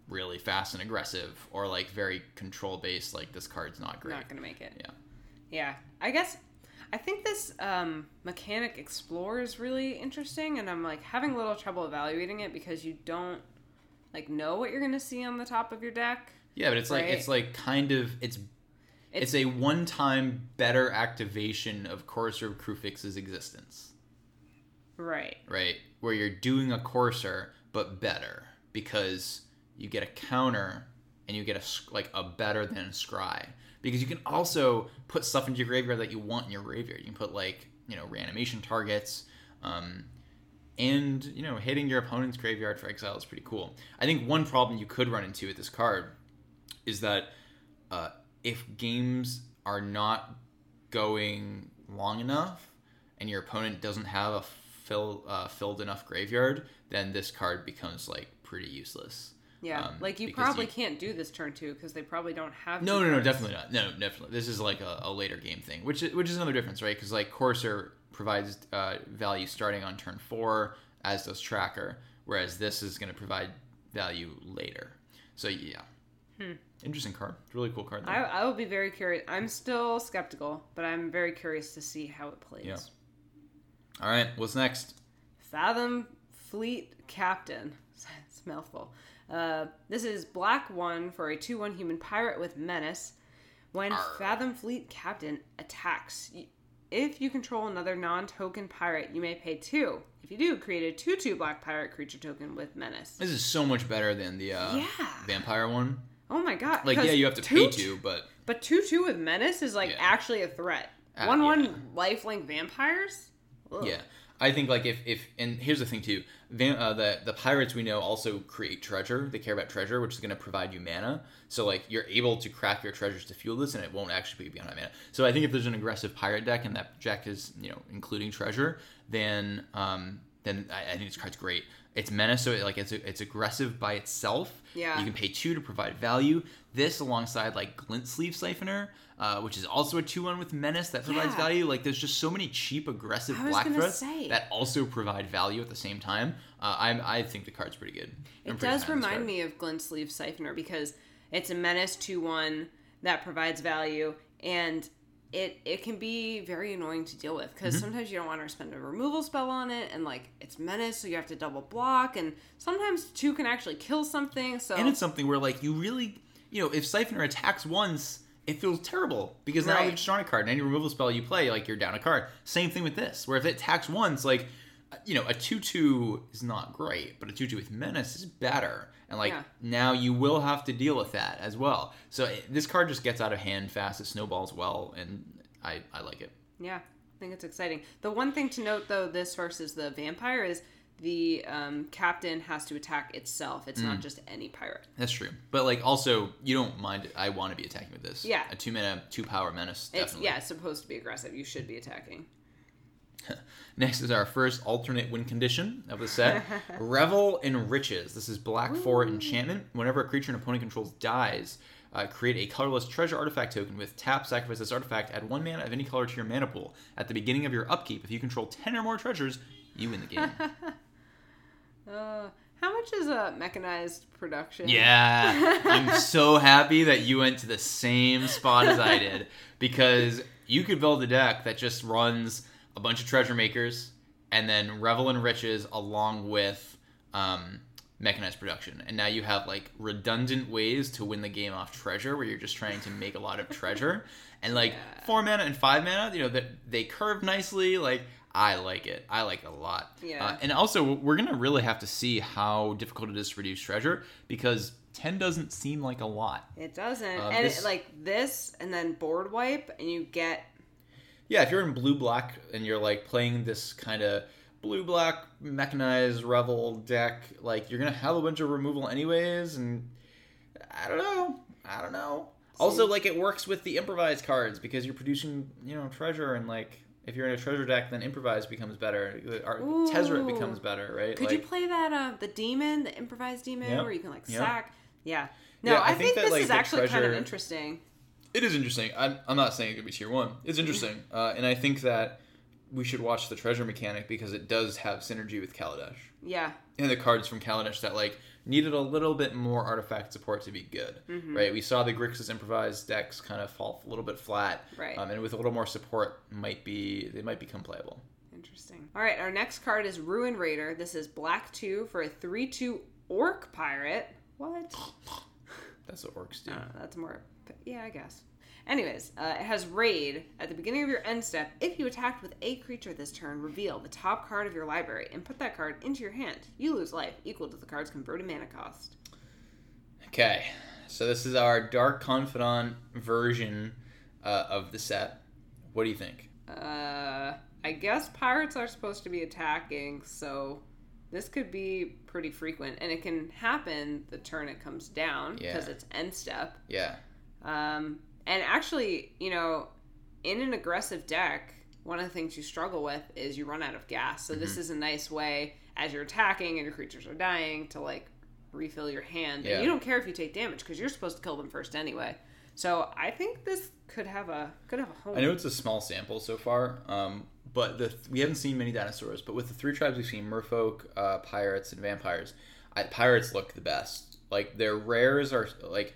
really fast and aggressive or like very control based, like this card's not great. Not gonna make it. Yeah. Yeah. I guess I think this um, mechanic explore is really interesting, and I'm like having a little trouble evaluating it because you don't like know what you're gonna see on the top of your deck. Yeah, but it's like it's like kind of it's it's, a one time better activation of Courser of Kruphix's existence. Right. right? Where you're doing a courser but better because you get a counter and you get a like a better than scry because you can also put stuff into your graveyard that you want in your graveyard. You can put like you know reanimation targets. Um, and you know hitting your opponent's graveyard for exile is pretty cool. I think one problem you could run into with this card is that uh, if games are not going long enough and your opponent doesn't have a fill, uh, filled enough graveyard, then this card becomes like pretty useless. Yeah, Um, like you probably you- can't do this turn two because they probably don't have. No, no, no, definitely not. No, definitely. This is like a, a later game thing, which is, which is another difference, right? Because like Courser provides uh, value starting on turn four, as does Tracker, whereas this is going to provide value later. So yeah, interesting card. Really cool card. Hmm. I, I will be very curious. I'm still skeptical, but I'm very curious to see how it plays. Yeah. All right, what's next? Fathom Fleet Captain. It's a mouthful. Uh, this is black one for a 2 1 human pirate with menace. When Arr. Fathom Fleet Captain attacks, if you control another non token pirate, you may pay two. If you do, create a 2 2 black pirate creature token with menace. This is so much better than the uh, Yeah. vampire one. Oh my god. Like, yeah, you have to two- pay two, but But 2 2 with menace is like Yeah. actually a threat. Uh, 1 yeah. 1 lifelink vampires? Ugh. Yeah, I think like if if and here's the thing too, Van, uh, the the pirates we know also create treasure. They care about treasure, which is going to provide you mana. So like you're able to crack your treasures to fuel this, and it won't actually put you beyond that mana. So I think if there's an aggressive pirate deck and that deck is you know including treasure, then um then I, I think this card's great. It's menace, so it, like it's it's aggressive by itself. Yeah. You can pay two to provide value. This alongside like Glint Sleeve Siphoner, uh, which is also a two one with menace that provides Yeah. value. Like there's just so many cheap aggressive I black threats say. that also provide value at the same time. Uh, I'm, I think the card's pretty good. I'm It pretty does high on this remind me of Glint Sleeve Siphoner because it's a menace 2 1 that provides value and it it can be very annoying to deal with because Mm-hmm. sometimes you don't want to spend a removal spell on it and like it's menace so you have to double block and sometimes two can actually kill something so And it's something where like you really, you know, if Siphoner attacks once, it feels terrible because now Right. you've drawn a card. And any removal spell you play, like you're down a card. Same thing with this, where if it attacks once, like you know, a two-two is not great, but a two-two with menace is better. And like Yeah. now you will have to deal with that as well. So it, this card just gets out of hand fast. It snowballs well, and I I like it. yeah I think it's exciting the one thing to note though this versus the vampire is the um, captain has to attack itself it's Mm. not just any pirate That's true. But like also, you don't mind. I want to be attacking with this. Yeah. A two mana, two power menace. it's yeah it's supposed to be aggressive you should be attacking Next is our first alternate win condition of the set. Revel in Riches. This is black for enchantment. Whenever a creature an opponent controls dies, uh, create a colorless treasure artifact token with tap, sacrifice this artifact, add one mana of any color to your mana pool. At the beginning of your upkeep, if you control 10 or more treasures, you win the game. Uh, how much is a mechanized production? Yeah, I'm so happy that you went to the same spot as I did because you could build a deck that just runs a bunch of treasure makers and then revel in riches along with um, mechanized production, and now you have like redundant ways to win the game off treasure, where you're just trying to make a lot of treasure, and like Yeah. four mana and five mana, you know that they curve nicely, like. I like it. I like it a lot. Yeah. Uh, and also, we're gonna really have to see how difficult it is to reduce treasure because ten doesn't seem like a lot. It doesn't. Uh, and this- it, like this and then board wipe and you get Yeah, if you're in blue black and you're like playing this kind of blue black mechanized revel deck, like you're gonna have a bunch of removal anyways, and I don't know. I don't know. Also, like it works with the improvised cards because you're producing, you know, treasure and like. If you're in a treasure deck, then improvise becomes better. Or Tezzeret Ooh. becomes better, right? could like, you play that uh the demon, the improvised demon Yep. where you can like Yep. sack? Yeah. No, Yeah, I I, think think, that, this like, is actually kind of interesting. It is interesting. I'm, I'm not saying it could be tier one. It's interesting, uh, and I think that we should watch the treasure mechanic because it does have synergy with Kaladesh Yeah. and the cards from Kaladesh that like needed a little bit more artifact support to be good. Mm-hmm. Right? We saw the Grixis improvised decks kind of fall a little bit flat, Right. Um, and with a little more support, might be they might become playable. Interesting. All right, our next card is Ruin Raider. This is black 2 for a 3-2 orc pirate. What? That's what orcs do. I that's more. Yeah, I guess. Anyways, uh, it has raid. At the beginning of your end step, if you attacked with a creature this turn, reveal the top card of your library and put that card into your hand. You lose life equal to the card's converted mana cost. Okay, so this is our Dark Confidant version uh, of the set. What do you think? Uh, I guess pirates are supposed to be attacking, so this could be pretty frequent, and it can happen the turn it comes down because Yeah. it's end step. Yeah. Um, And actually, you know, in an aggressive deck, one of the things you struggle with is you run out of gas. So Mm-hmm. this is a nice way as you're attacking and your creatures are dying to like refill your hand. Yeah. And you don't care if you take damage because you're supposed to kill them first anyway. So I think this could have a could have a home. I know it's a small sample so far, um, but the we haven't seen many dinosaurs. But with the three tribes we've seen, Merfolk, uh, Pirates, and Vampires, I, Pirates look the best. Like their rares are like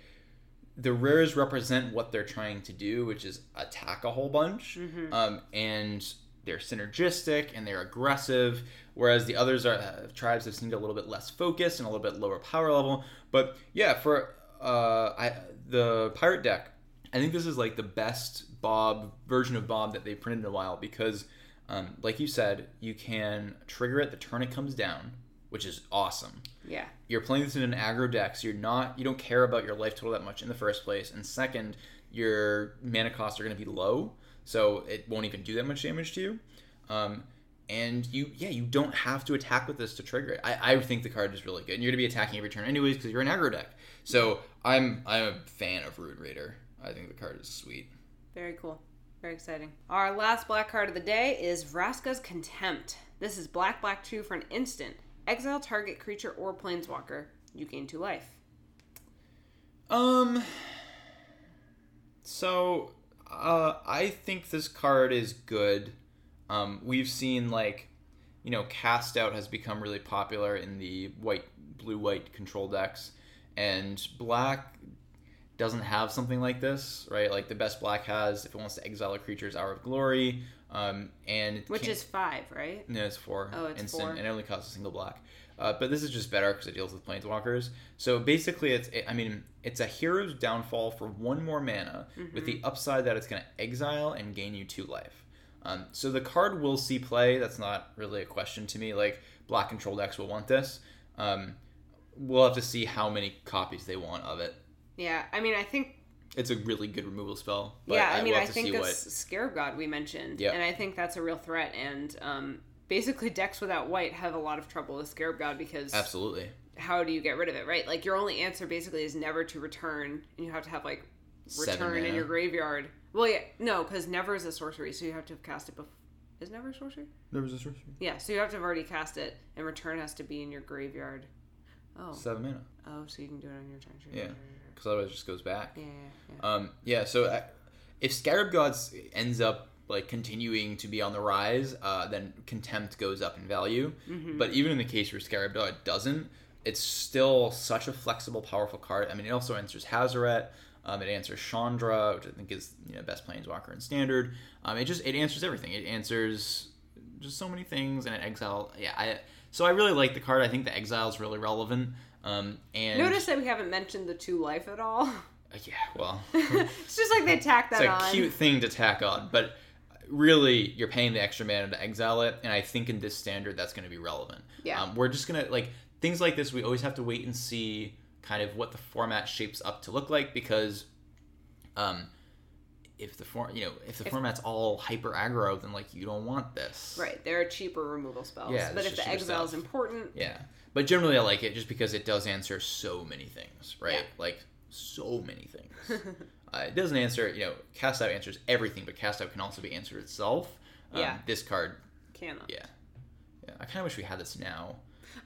the rares represent what they're trying to do, which is attack a whole bunch, um, and they're synergistic and they're aggressive. Whereas the others are uh, tribes have seemed a little bit less focused and a little bit lower power level. But yeah, for uh, I, the pirate deck, I think this is like the best Bob version of Bob that they've printed in a while because, um, like you said, you can trigger it the turn it comes down, which is awesome. yeah. You're playing this in an aggro deck, so you're not you don't care about your life total that much in the first place, and second, your mana costs are going to be low, so it won't even do that much damage to you. Um, and you, yeah, you don't have to attack with this to trigger it. I, I think the card is really good. And you're going to be attacking every turn anyways because you're an aggro deck. So I'm I'm a fan of Ruin Raider. I think the card is sweet. Very cool. Very exciting. Our last black card of the day is Vraska's Contempt. This is black, black, two for an instant. Exile target creature or planeswalker. You gain two life. Um. So, uh, I think this card is good. Um, we've seen like, you know, cast out has become really popular in the white, blue, white control decks, and black doesn't have something like this, right? Like the best black has, if it wants to exile a creature's Hour of Glory, um, and Which is five, right? no, it's four. Oh, it's instant, four. and it only costs a single black. Uh, but this is just better because it deals with planeswalkers. So basically, it's I mean, it's a hero's downfall for one more mana, with the Mm-hmm. upside that it's going to exile and gain you two life. Um, so the card will see play. That's not really a question to me. Like black control decks will want this. Um, we'll have to see how many copies they want of it. Yeah, I mean, I think. It's a really good removal spell. But yeah, I mean, will I to think see this what. Scarab God we mentioned, Yeah. and I think that's a real threat. And um, basically, decks without white have a lot of trouble with Scarab God because Absolutely. how do you get rid of it, right? Like your only answer basically is never to return, and you have to have like return in your graveyard. Well, yeah, no, because never is a sorcery, so you have to have cast it before. Is never a sorcery? Never is a sorcery. Yeah, so you have to have already cast it, and return has to be in your graveyard. Oh, Seven mana. oh, so you can do it on your turn. Sure, Yeah. Because otherwise, it just goes back. Yeah, yeah. Um, yeah, so uh, if Scarab Gods ends up like continuing to be on the rise, uh, then Contempt goes up in value. Mm-hmm. But even in the case where Scarab God doesn't, it's still such a flexible, powerful card. I mean, it also answers Hazoret. Um, it answers Chandra, which I think is you know best planeswalker in standard. Um, it just it answers everything. It answers just so many things, and it exile. Yeah, I so I really like the card. I think the exile is really relevant. Um, and Notice that we haven't mentioned the two life at all. Uh, yeah, well, it's just like they tack that it's a on. cute thing to tack on, but really you're paying the extra mana to exile it, and I think in this standard that's going to be relevant. Yeah. um, we're just gonna like things like this. We always have to wait and see kind of what the format shapes up to look like because, um, if the form you know if the format's all hyper aggro, then like you don't want this. Right, there are cheaper removal spells. Yeah, but if the exile is important, Yeah, but generally I like it just because it does answer so many things, right? Yeah. Like so many things. uh, it doesn't answer, you know, cast out answers everything, but cast out can also be answered itself. Um, Yeah. This card, cannot. yeah, yeah. I kind of wish we had this now.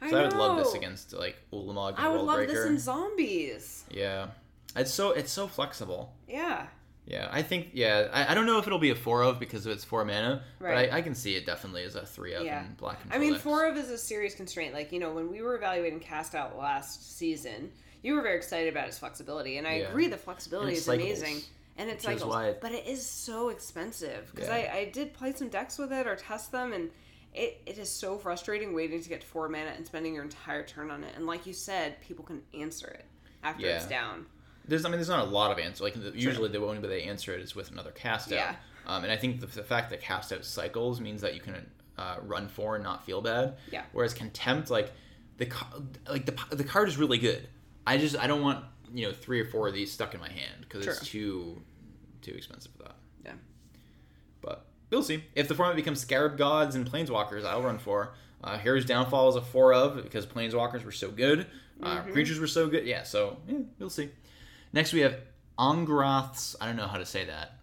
I, I, would love this against like Ulamog I would love Breaker. this in zombies. Yeah, it's so it's so flexible. Yeah. Yeah, I think yeah. I, I don't know if it'll be a four of because it's four mana, Right. but I, I can see it definitely as a three of Yeah. in black. And white. I mean, decks. four of is a serious constraint. Like, you know, when we were evaluating Cast Out last season, you were very excited about its flexibility. And I Yeah. agree, the flexibility is cycles, amazing. And it's cycles. it- But it is so expensive. Because Yeah. I, I did play some decks with it or test them, and it, it is so frustrating waiting to get to four mana and spending your entire turn on it. And like you said, people can answer it after it's down. There's I mean there's not a lot of answers. Like the, usually the only way they answer it is with another cast out. Yeah. Um, and I think the, the fact that cast out cycles means that you can uh, run for and not feel bad. Yeah. Whereas contempt, like the like the the card is really good. I just I don't want you know three or four of these stuck in my hand because it's too too expensive for that. Yeah. But we'll see. If the format becomes Scarab Gods and Planeswalkers, I'll run for. Uh, Hero's Downfall is a four of because Planeswalkers were so good. Uh, Mm-hmm. Creatures were so good. Yeah, so yeah, we'll see. Next we have Ongroth's. I don't know how to say that.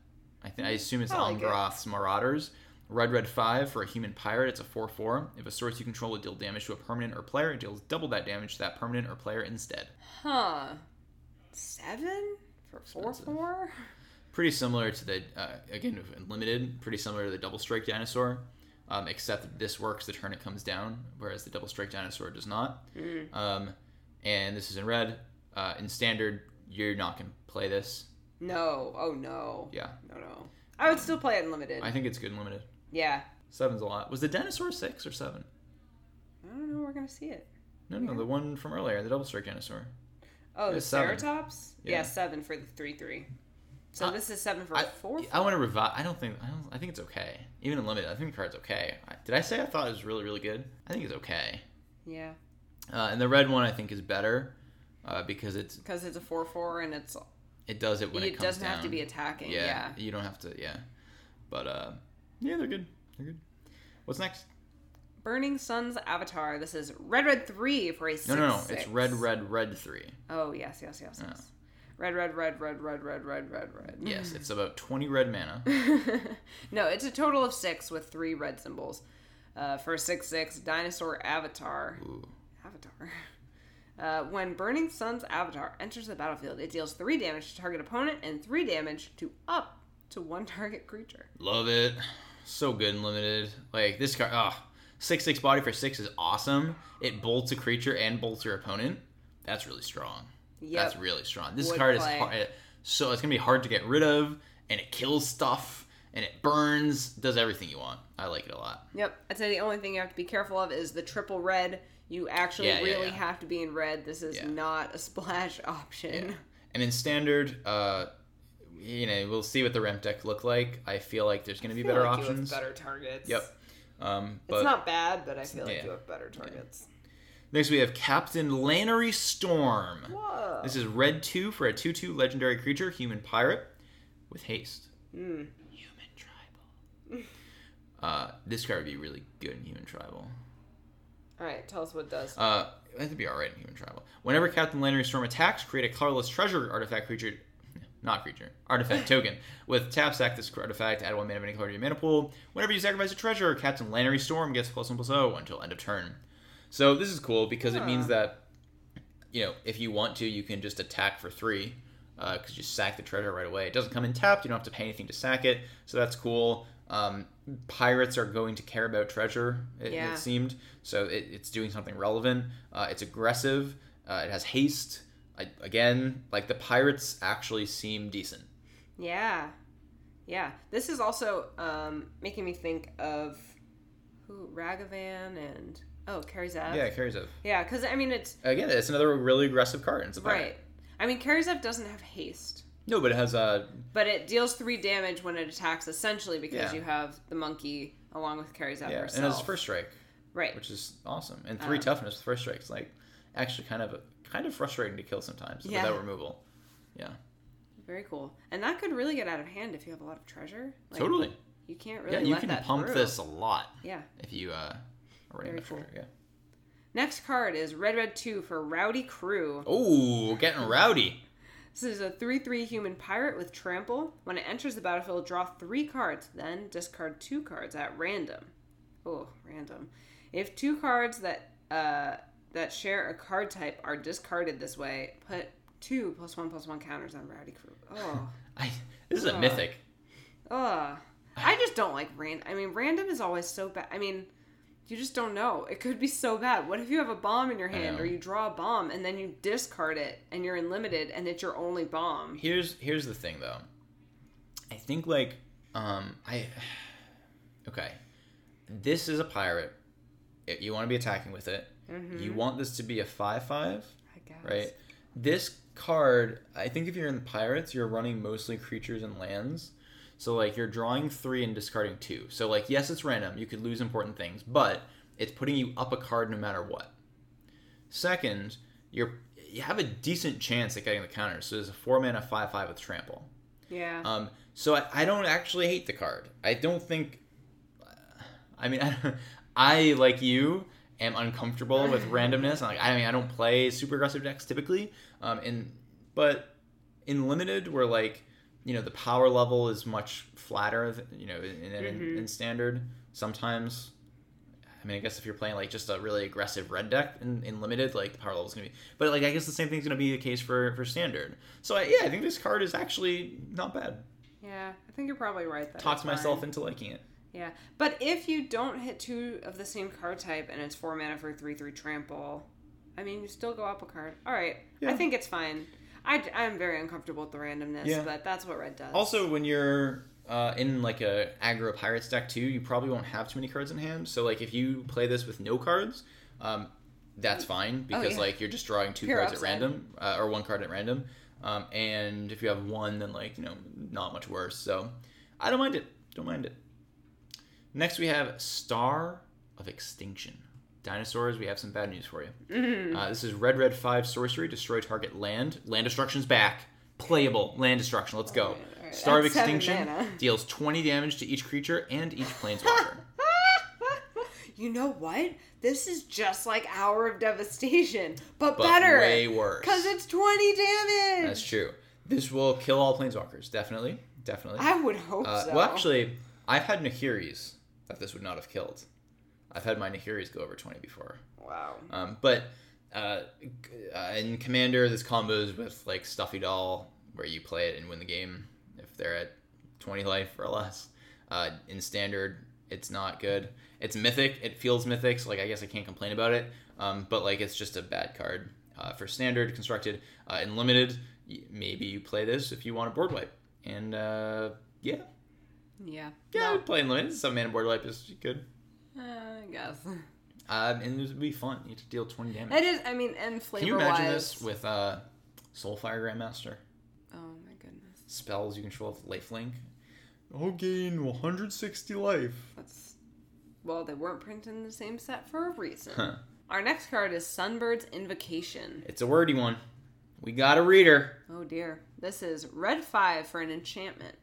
I think I assume it's I like it. Ongroth's Marauders. Red red five for a human pirate. It's a four four. If a source you control would deal damage to a permanent or player, it deals double that damage to that permanent or player instead. Huh. Seven for four four. Pretty similar to the uh, again limited. Pretty similar to the double strike dinosaur, um, except this works the turn it comes down, whereas the double strike dinosaur does not. Um, and this is in red. Uh, in standard, you're not gonna play this. No. Oh no. Yeah, No no. I would still play it in limited. I think it's good in limited. yeah. Seven's a lot. Was the dinosaur six or seven? I don't know. We're gonna see it. No, no, the one from earlier, the double strike dinosaur. Oh, the. Ceratops. Yeah. Yeah. seven for the three three. So Uh, this is seven for I, four. I want to revive. I don't think. I don't. I think it's okay. Even in limited, I think the card's okay. I, did I say I thought it was really, really good? I think it's okay. yeah, Uh, and the red one, I think, is better uh, because it's because it's a four four and it's it does it when it, it doesn't down. have to be attacking. yeah, Yeah. you don't have to. Yeah, but uh, yeah, they're good. They're good. What's next? Burning Sun's Avatar. This is red red three for a six. No, no, no. six. It's red, red, red three. Oh yes, yes, yes, yes. Red, red, red, red, red, red, red, red, red. Yes, it's about twenty red mana. no, it's a total of six with three red symbols. Uh, for six six dinosaur avatar. Ooh. Avatar. Uh, when Burning Sun's avatar enters the battlefield, it deals three damage to target opponent and three damage to up to one target creature. Love it. So good and limited. Like this card. Ah, six six body for six is awesome. It bolts a creature and bolts your opponent. That's really strong. That's really strong. This Would card play. is hard, so it's gonna be hard to get rid of, and it kills stuff, and it burns, does everything you want. I like it a lot. Yep. I'd say the only thing you have to be careful of is the triple red. You actually Yeah, yeah, really yeah. have to be in red. This is Yeah. not a splash option. And in standard, uh, you know, we'll see what the ramp deck look like. I feel like there's gonna be feel better like you have options. better targets. Yep. Um, It's not bad, but I feel like yeah. you have better targets. next we have Captain Lannery Storm. Whoa. This is red two for a two two legendary creature, human pirate, with haste. Mm. Human tribal. uh, this card would be really good in human tribal. All right, tell us what it does. Uh, it'd be alright in human tribal. Whenever Captain Lannery Storm attacks, create a colorless treasure artifact creature. Not creature, artifact token. With tap sack this artifact, add one mana of any color to your mana pool. Whenever you sacrifice a treasure, Captain Lannery Storm gets plus one plus zero until end of turn. So this is cool because it means that, you know, if you want to, you can just attack for three, because you sack the treasure right away. It doesn't come in tapped. You don't have to pay anything to sack it, so that's cool. Um, pirates are going to care about treasure. It, Yeah. it seemed so. It, it's doing something relevant. Uh, it's aggressive. Uh, it has haste. I, again, like the pirates actually seem decent. Yeah. Yeah. This is also um, making me think of who Ragavan and oh, Kari Zev. Yeah, Kari Zev. Yeah, because I mean it's Again, it's another really aggressive card. It's a pirate. right. I mean Kari Zev doesn't have haste, No, but it has a. but it deals three damage when it attacks, essentially because Yeah. you have the monkey along with Kari Zev yeah, herself. and it has first strike, right. which is awesome, and three Um, toughness with first strike. It's like actually kind of kind of frustrating to kill sometimes Yeah. without removal. Yeah, Very cool. And that could really get out of hand if you have a lot of treasure. Like, totally. You can't really yeah, you can pump through. this a lot Yeah. if you uh, are Very cool. treasure. Yeah. Next card is Red Red 2 for Rowdy Crew. Oh, getting rowdy. This is a 3 3 human pirate with trample. When it enters the battlefield, draw three cards, then discard two cards at random. Oh, random. If two cards that uh, that share a card type are discarded this way, put two plus one plus one counters on Rowdy Crew. Oh, I, this is a Uh, mythic. ugh. I just don't like random. I mean, random is always so bad. I mean, you just don't know. It could be so bad. What if you have a bomb in your hand or you draw a bomb and then you discard it and you're in limited and it's your only bomb? Here's here's the thing though. I think like um I okay. This is a pirate. If you want to be attacking with it. You want this to be a five five, I guess. right? This card, I think if you're in the pirates, you're running mostly creatures and lands. So like you're drawing three and discarding two. So like yes, it's random. You could lose important things, but it's putting you up a card no matter what. Second, you're you have a decent chance at getting the counters. So there's a four mana five five with trample. Yeah. Um, so I, I don't actually hate the card. I don't think. I mean, I, I like you am uncomfortable with randomness. I Like I mean, I don't play super aggressive decks typically. Um, and but in limited, where like you know the power level is much flatter, you know, in, in, Mm-hmm. in standard. Sometimes, I mean, I guess if you're playing like just a really aggressive red deck in, in limited, like the power level is gonna be. But like I guess the same thing's gonna be the case for for standard. So I, yeah, I think this card is actually not bad. Yeah, I think you're probably right. That Talked myself fine. into liking it. Yeah, but if you don't hit two of the same card type and it's four mana for three three trample, I mean you still go up a card. All right, Yeah. I think it's fine. I I'm very uncomfortable with the randomness, Yeah. but that's what red does. Also, when you're uh, in like a aggro pirates deck too, you probably won't have too many cards in hand. So like if you play this with no cards, um, that's fine because Oh, yeah. like you're just drawing two Pure cards upside. at random uh, or one card at random. Um, and if you have one, then like you know not much worse. So I don't mind it. Don't mind it. Next we have Star of Extinction. Dinosaurs, we have some bad news for you. Mm-hmm. Uh, this is red, red, five sorcery, destroy target land. Land destruction's back. Playable. Land destruction. Let's go. Alright, alright. Star of That's seven Extinction deals 20 damage to each creature and each planeswalker. you know what? This is just like Hour of Devastation, but, but better. way worse. Because it's 20 damage. That's true. This will kill all planeswalkers. Definitely. Definitely. I would hope Uh, so. Well, actually, I've had Nahiris that this would not have killed. I've had my Nahiris go over 20 before. Wow. Um, but uh, uh, in Commander, this combos with like Stuffy Doll, where you play it and win the game if they're at 20 life or less. Uh, in Standard, it's not good. It's Mythic. It feels Mythic, so like I guess I can't complain about it. Um, but like it's just a bad card. Uh, for Standard, constructed. Uh, in Limited, y- maybe you play this if you want a board wipe. And uh, yeah, Yeah. yeah, No, would play in Limited. Some mana board wipe is good. Uh, I guess. Um, and it would be fun. You have to deal 20 damage. It is. I mean, and flavor Can you imagine wise. this with uh, Soulfire Grandmaster? Oh my goodness. Spells you control with lifelink. I'll gain 160 life. That's well, they weren't printed in the same set for a reason. Huh. Our next card is Sunbird's Invocation. It's a wordy one. We got a reader. Oh dear. This is red 5 for an enchantment.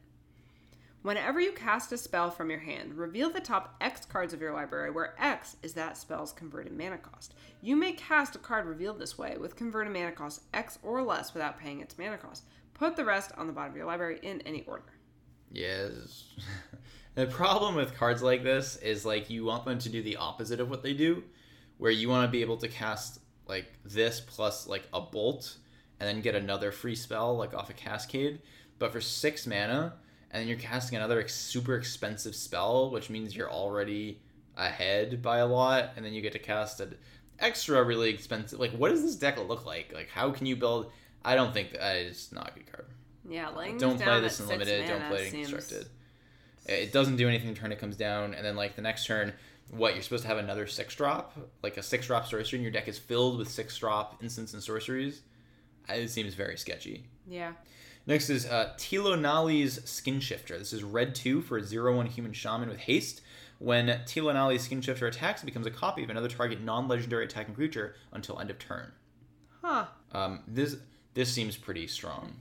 Whenever you cast a spell from your hand, reveal the top X cards of your library, where X is that spell's converted mana cost. You may cast a card revealed this way with converted mana cost X or less without paying its mana cost. Put the rest on the bottom of your library in any order. Yes. the problem with cards like this is like you want them to do the opposite of what they do, where you want to be able to cast like this plus like a bolt and then get another free spell like off a cascade. But for six mana, and then you're casting another ex- super expensive spell, which means you're already ahead by a lot, and then you get to cast an extra really expensive. Like, what does this deck look like? Like, how can you build? I don't think that is not a good card. Yeah, laying Don't play this in limited. Don't play it in constructed. It doesn't do anything the turn it comes down, and then like the next turn, what you're supposed to have another six drop, like a six drop sorcery, and your deck is filled with six drop instants and sorceries. It seems very sketchy. Yeah. Next is uh, Tilonalli's Skinshifter. This is red 2 for a 0 1 human shaman with haste. When Tilonalli's Skinshifter attacks, it becomes a copy of another target non legendary attacking creature until end of turn. Huh. Um, this this seems pretty strong.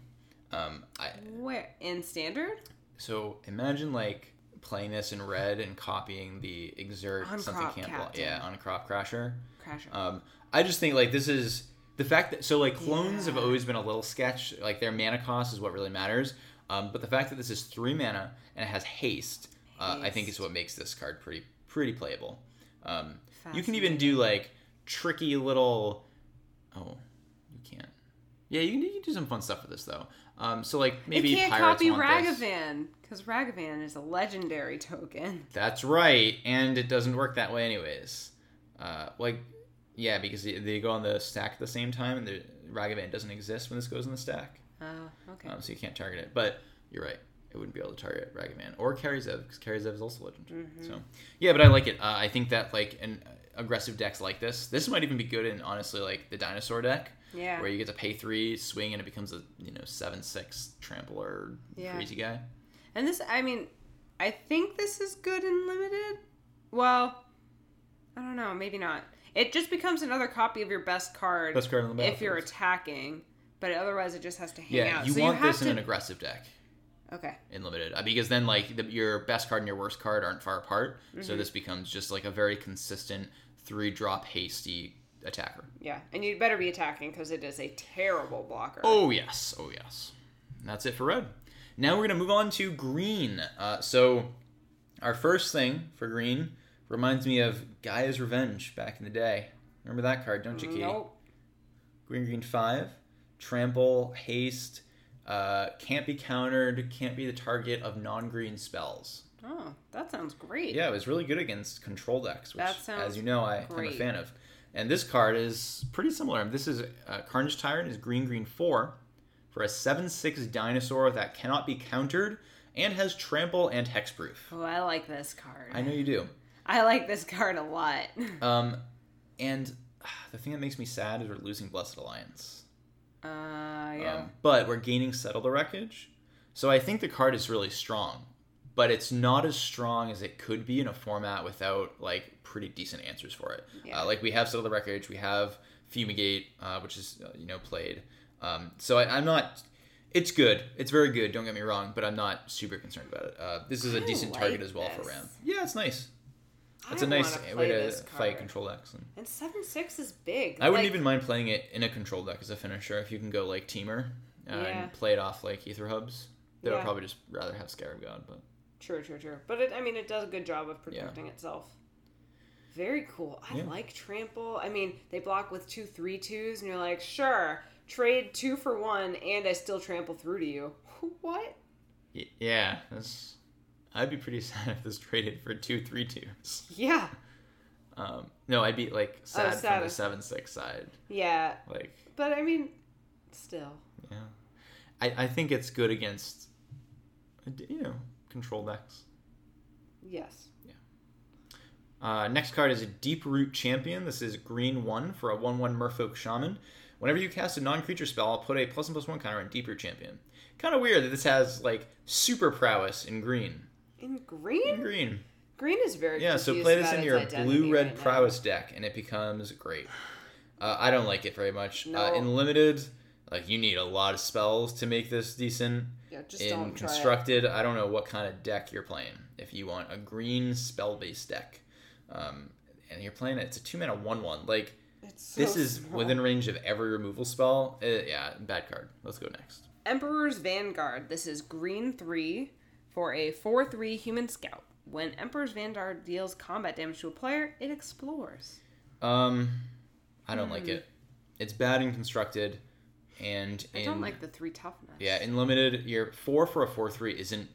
Um, I, Where in standard? so imagine like playing this in red and copying the exert On something Crop can't block. Yeah, on Crop Crasher. Crasher. Um, I just think like this is the fact that so like clones have always been a little sketch. Like their mana cost is what really matters. Um, but the fact that this is three mana and it has haste, uh, I think is what makes this card pretty pretty playable. Um, you can even do like tricky little. Oh, you can't. Yeah, you can, you can do some fun stuff with this though. Um, so like maybe it can't pirates copy. Ragavan because Ragavan is a legendary token. That's right, and it doesn't work that way anyways. Uh, like, yeah, because they, they go on the stack at the same time, and the Ragavan doesn't exist when this goes in the stack, Oh, okay. um, so you can't target it. But you're right, it wouldn't be able to target Ragavan or Kari Zev because Kari Zev is also legend. Mm-hmm. So yeah, but I like it. Uh, I think that like an aggressive decks like this, this might even be good in honestly like the dinosaur deck. Yeah. Where you get to pay three, swing, and it becomes a you know seven six trampler Yeah. crazy guy. And this, I mean, I think this is good in limited. Well, I don't know, maybe not. It just becomes another copy of your best card, Best card on the if you're attacking, but otherwise it just has to hang Yeah, out. you so want you have this to... in an aggressive deck. Okay. in limited uh, because then like the, your best card and your worst card aren't far apart Mm-hmm. so this becomes just like a very consistent three drop hasty attacker Yeah, and you'd better be attacking because it is a terrible blocker. oh yes oh yes And that's it for red. Now we're gonna move on to green. Uh, so our first thing for green reminds me of Gaea's Revenge back in the day. Remember that card, don't you, Katie? Nope. Green Green Five, Trample, Haste, uh, can't be countered, can't be the target of non-green spells. Oh, that sounds great. Yeah, it was really good against control decks, which, as you know, I am a fan of. And this card is pretty similar. This is uh, Carnage Tyrant is green green four for a seven six dinosaur that cannot be countered and has trample and hexproof. Oh, I like this card. I know you do. I like this card a lot. Um, and the thing that makes me sad is we're losing Blessed Alliance. Uh, yeah. Um, but we're gaining Settle the Wreckage. So I think the card is really strong. But it's not as strong as it could be in a format without like pretty decent answers for it. Yeah. Uh, like we have Settle the Wreckage, we have Fumigate, uh, which is uh, you know played. Um, so I, I'm not. It's good. It's very good. Don't get me wrong, but I'm not super concerned about it. Uh, this is a I decent like target as well for this. Ram. Yeah, it's nice. It's I a nice way play to fight control decks. And And seven six is big. I wouldn't even mind playing it in a control deck as a finisher if you can go like Temur uh, Yeah. and play it off like Aether Hubs. They would probably just rather have Scarab God, but True, true, true. But it, I mean, it does a good job of protecting itself. Very cool. I Yeah. like trample. I mean, they block with two three twos, and you're like, sure, trade two for one, and I still trample through to you. What? y- yeah, that's. I'd be pretty sad if this traded for two three twos. Yeah, Um, no, I'd be like sad from sad. the seven six side. yeah. Like, But I mean, still. yeah, I I think it's good against, you know, control decks. Yes. Uh, next card is a Deeproot Champion. This is green one for a 1 1 Merfolk Shaman. Whenever you cast a non creature spell, I'll put a plus one plus one counter on Deeproot Champion. Kind of weird that this has like super prowess in green. In In green, green. green is very Yeah, so play this in your blue red right now. prowess deck and it becomes great. Uh, I don't like it very much. Uh, in limited, like you need a lot of spells to make this decent. Yeah, just in don't try it. constructed, I don't know what kind of deck you're playing. If you want a green spell based deck, um, and you're playing it, it's a two mana one one. Like so this is small. within range of every removal spell. Uh, yeah, bad card. Let's go next. Emperor's Vanguard. This is green 3 for a 4 3 human scout. When Emperor's Vanguard deals combat damage to a player, it explores. Um, I don't Hmm. like it. It's bad and constructed, and I don't like the 3 toughness. yeah in limited, your four for a four three isn't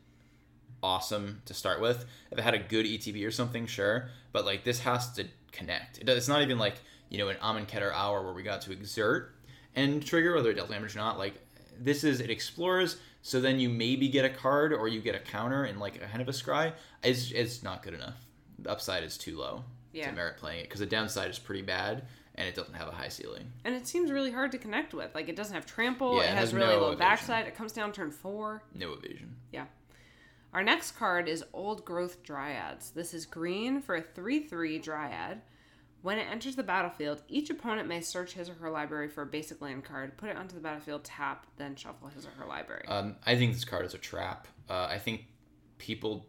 awesome to start with. If it had a good ETB or something, sure, but like this has to connect. It does, it's not even like you know an Amonkhet hour where we got to exert and trigger whether it dealt damage or not. Like this is it explores, so then you maybe get a card or you get a counter and like a kind of a scry. It's it's not good enough. The upside is too low Yeah. to merit playing it because the downside is pretty bad and it doesn't have a high ceiling. And it seems really hard to connect with. Like, it doesn't have trample, Yeah, it, it has, has really no low evasion. backside, it comes down turn 4. No evasion. Yeah. Our next card is Old Growth Dryads. This is green for a 3 3 Dryad. When it enters the battlefield, each opponent may search his or her library for a basic land card, put it onto the battlefield, tap, then shuffle his or her library. Um, I think this card is a trap. Uh, I think people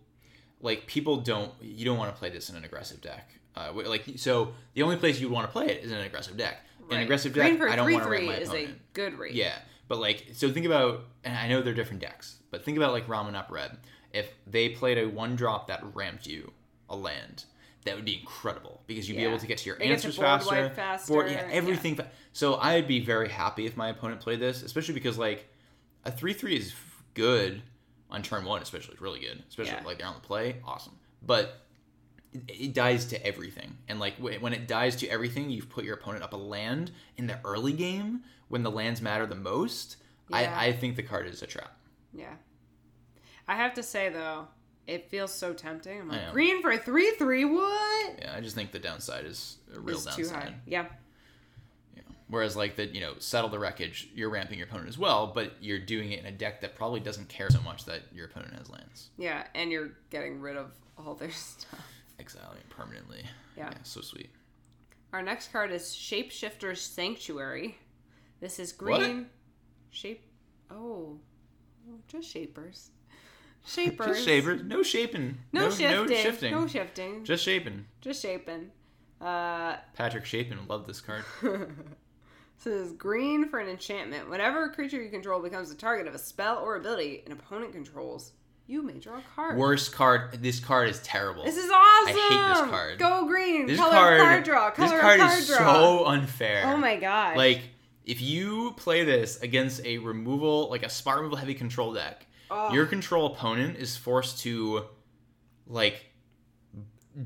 like people don't you don't want to play this in an aggressive deck. Uh, like so, the only place you would want to play it is in an aggressive deck. In an Right. aggressive green deck, for I don't 3 want to 3 rate my is opponent. a good rate. Yeah, but like so, think about and I know they're different decks, but think about like Ramunap Red. If they played a one drop that ramped you a land, that would be incredible because you'd be able to get to your to answers board faster. faster, board- yeah, yeah. everything. Fa- so I'd be very happy if my opponent played this, especially because like a three three is good on turn one, especially it's really good, especially Yeah. like they're on the play, awesome. But it, it dies to everything, and like wh- when it dies to everything, you've put your opponent up a land in the early game when the lands matter the most. Yeah. I, I think the card is a trap. Yeah. I have to say though, it feels so tempting. I'm like, green for a three three. What? Yeah, I just think the downside is a real It's downside. too high. Yeah. Yeah. Whereas like the you know settle the wreckage, you're ramping your opponent as well, but you're doing it in a deck that probably doesn't care so much that your opponent has lands. Yeah, and you're getting rid of all their stuff. Exiling permanently. Yeah. so sweet. Our next card is Shapeshifter Sanctuary. This is What? green. Shape. Oh, just shapers. Shapers. Just. No shaping. No, shifting. No shifting. No shifting. Just shaping. Just shaping. Uh, Patrick Chapin loved this card. This is green for an enchantment. Whenever a creature you control becomes the target of a spell or ability an opponent controls, you may draw a card. Worst card. This card is terrible. This is awesome. I hate this card. Go green. this color card, card draw. Color this card card is draw. so unfair. oh my god. Like, if you play this against a removal, like a spot removal heavy control deck, Oh. your control opponent is forced to, like,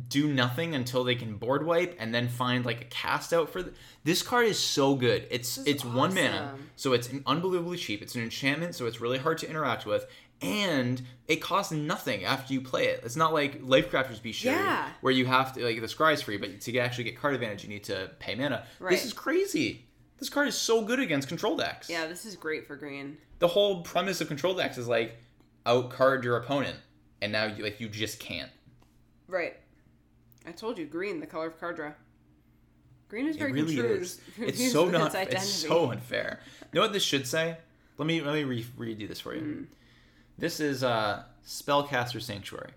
do nothing until they can board wipe and then find like a cast out for th- this card is so good it's This it's one mana so it's unbelievably cheap it's an enchantment so it's really hard to interact with and it costs nothing after you play it it's not like Lifecrafter's Bestiary Yeah. where you have to like the scry is free but to actually get card advantage you need to pay mana Right. this is crazy this card is so good against control decks yeah, this is great for green. the whole premise of control decks is like outcard your opponent and now you like you just can't Right. I told you, green, the color of card draw. Green is very It really is. It's so not. its. It's so unfair. You know what this should say? Let me let me re- redo this for you. Hmm. This is uh, spellcaster sanctuary,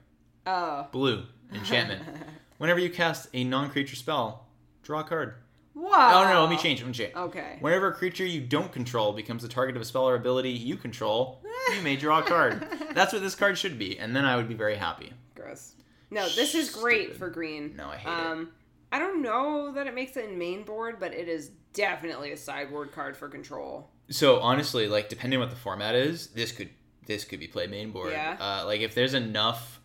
Oh. blue enchantment. Whenever you cast a non-creature spell, draw a card. Oh no, no, let me change. Let me change. Okay. Whenever a creature you don't control becomes the target of a spell or ability you control, you may draw a card. That's what this card should be, and then I would be very happy. Gross. No, this is great Stupid. for green. No, I hate it. um, I don't know that it makes it in main board, but it is definitely a sideboard card for control. So honestly, like depending on what the format is, this could this could be played main board. Yeah. Uh, like if there's enough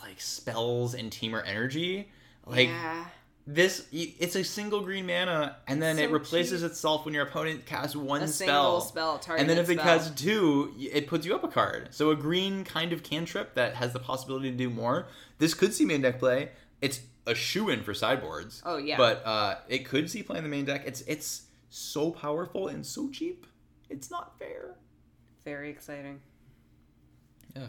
like spells and Temur energy, like yeah. This, it's a single green mana, and then So it replaces cheap. itself when your opponent casts one A spell. single spell target. and then if they spell. cast two, it puts you up a card. So a green kind of cantrip that has the possibility to do more. This could see main deck play. It's a shoe in for sideboards. Oh, yeah. But uh, it could see play in the main deck. It's it's so powerful and so cheap. It's not fair. Very exciting. Ugh.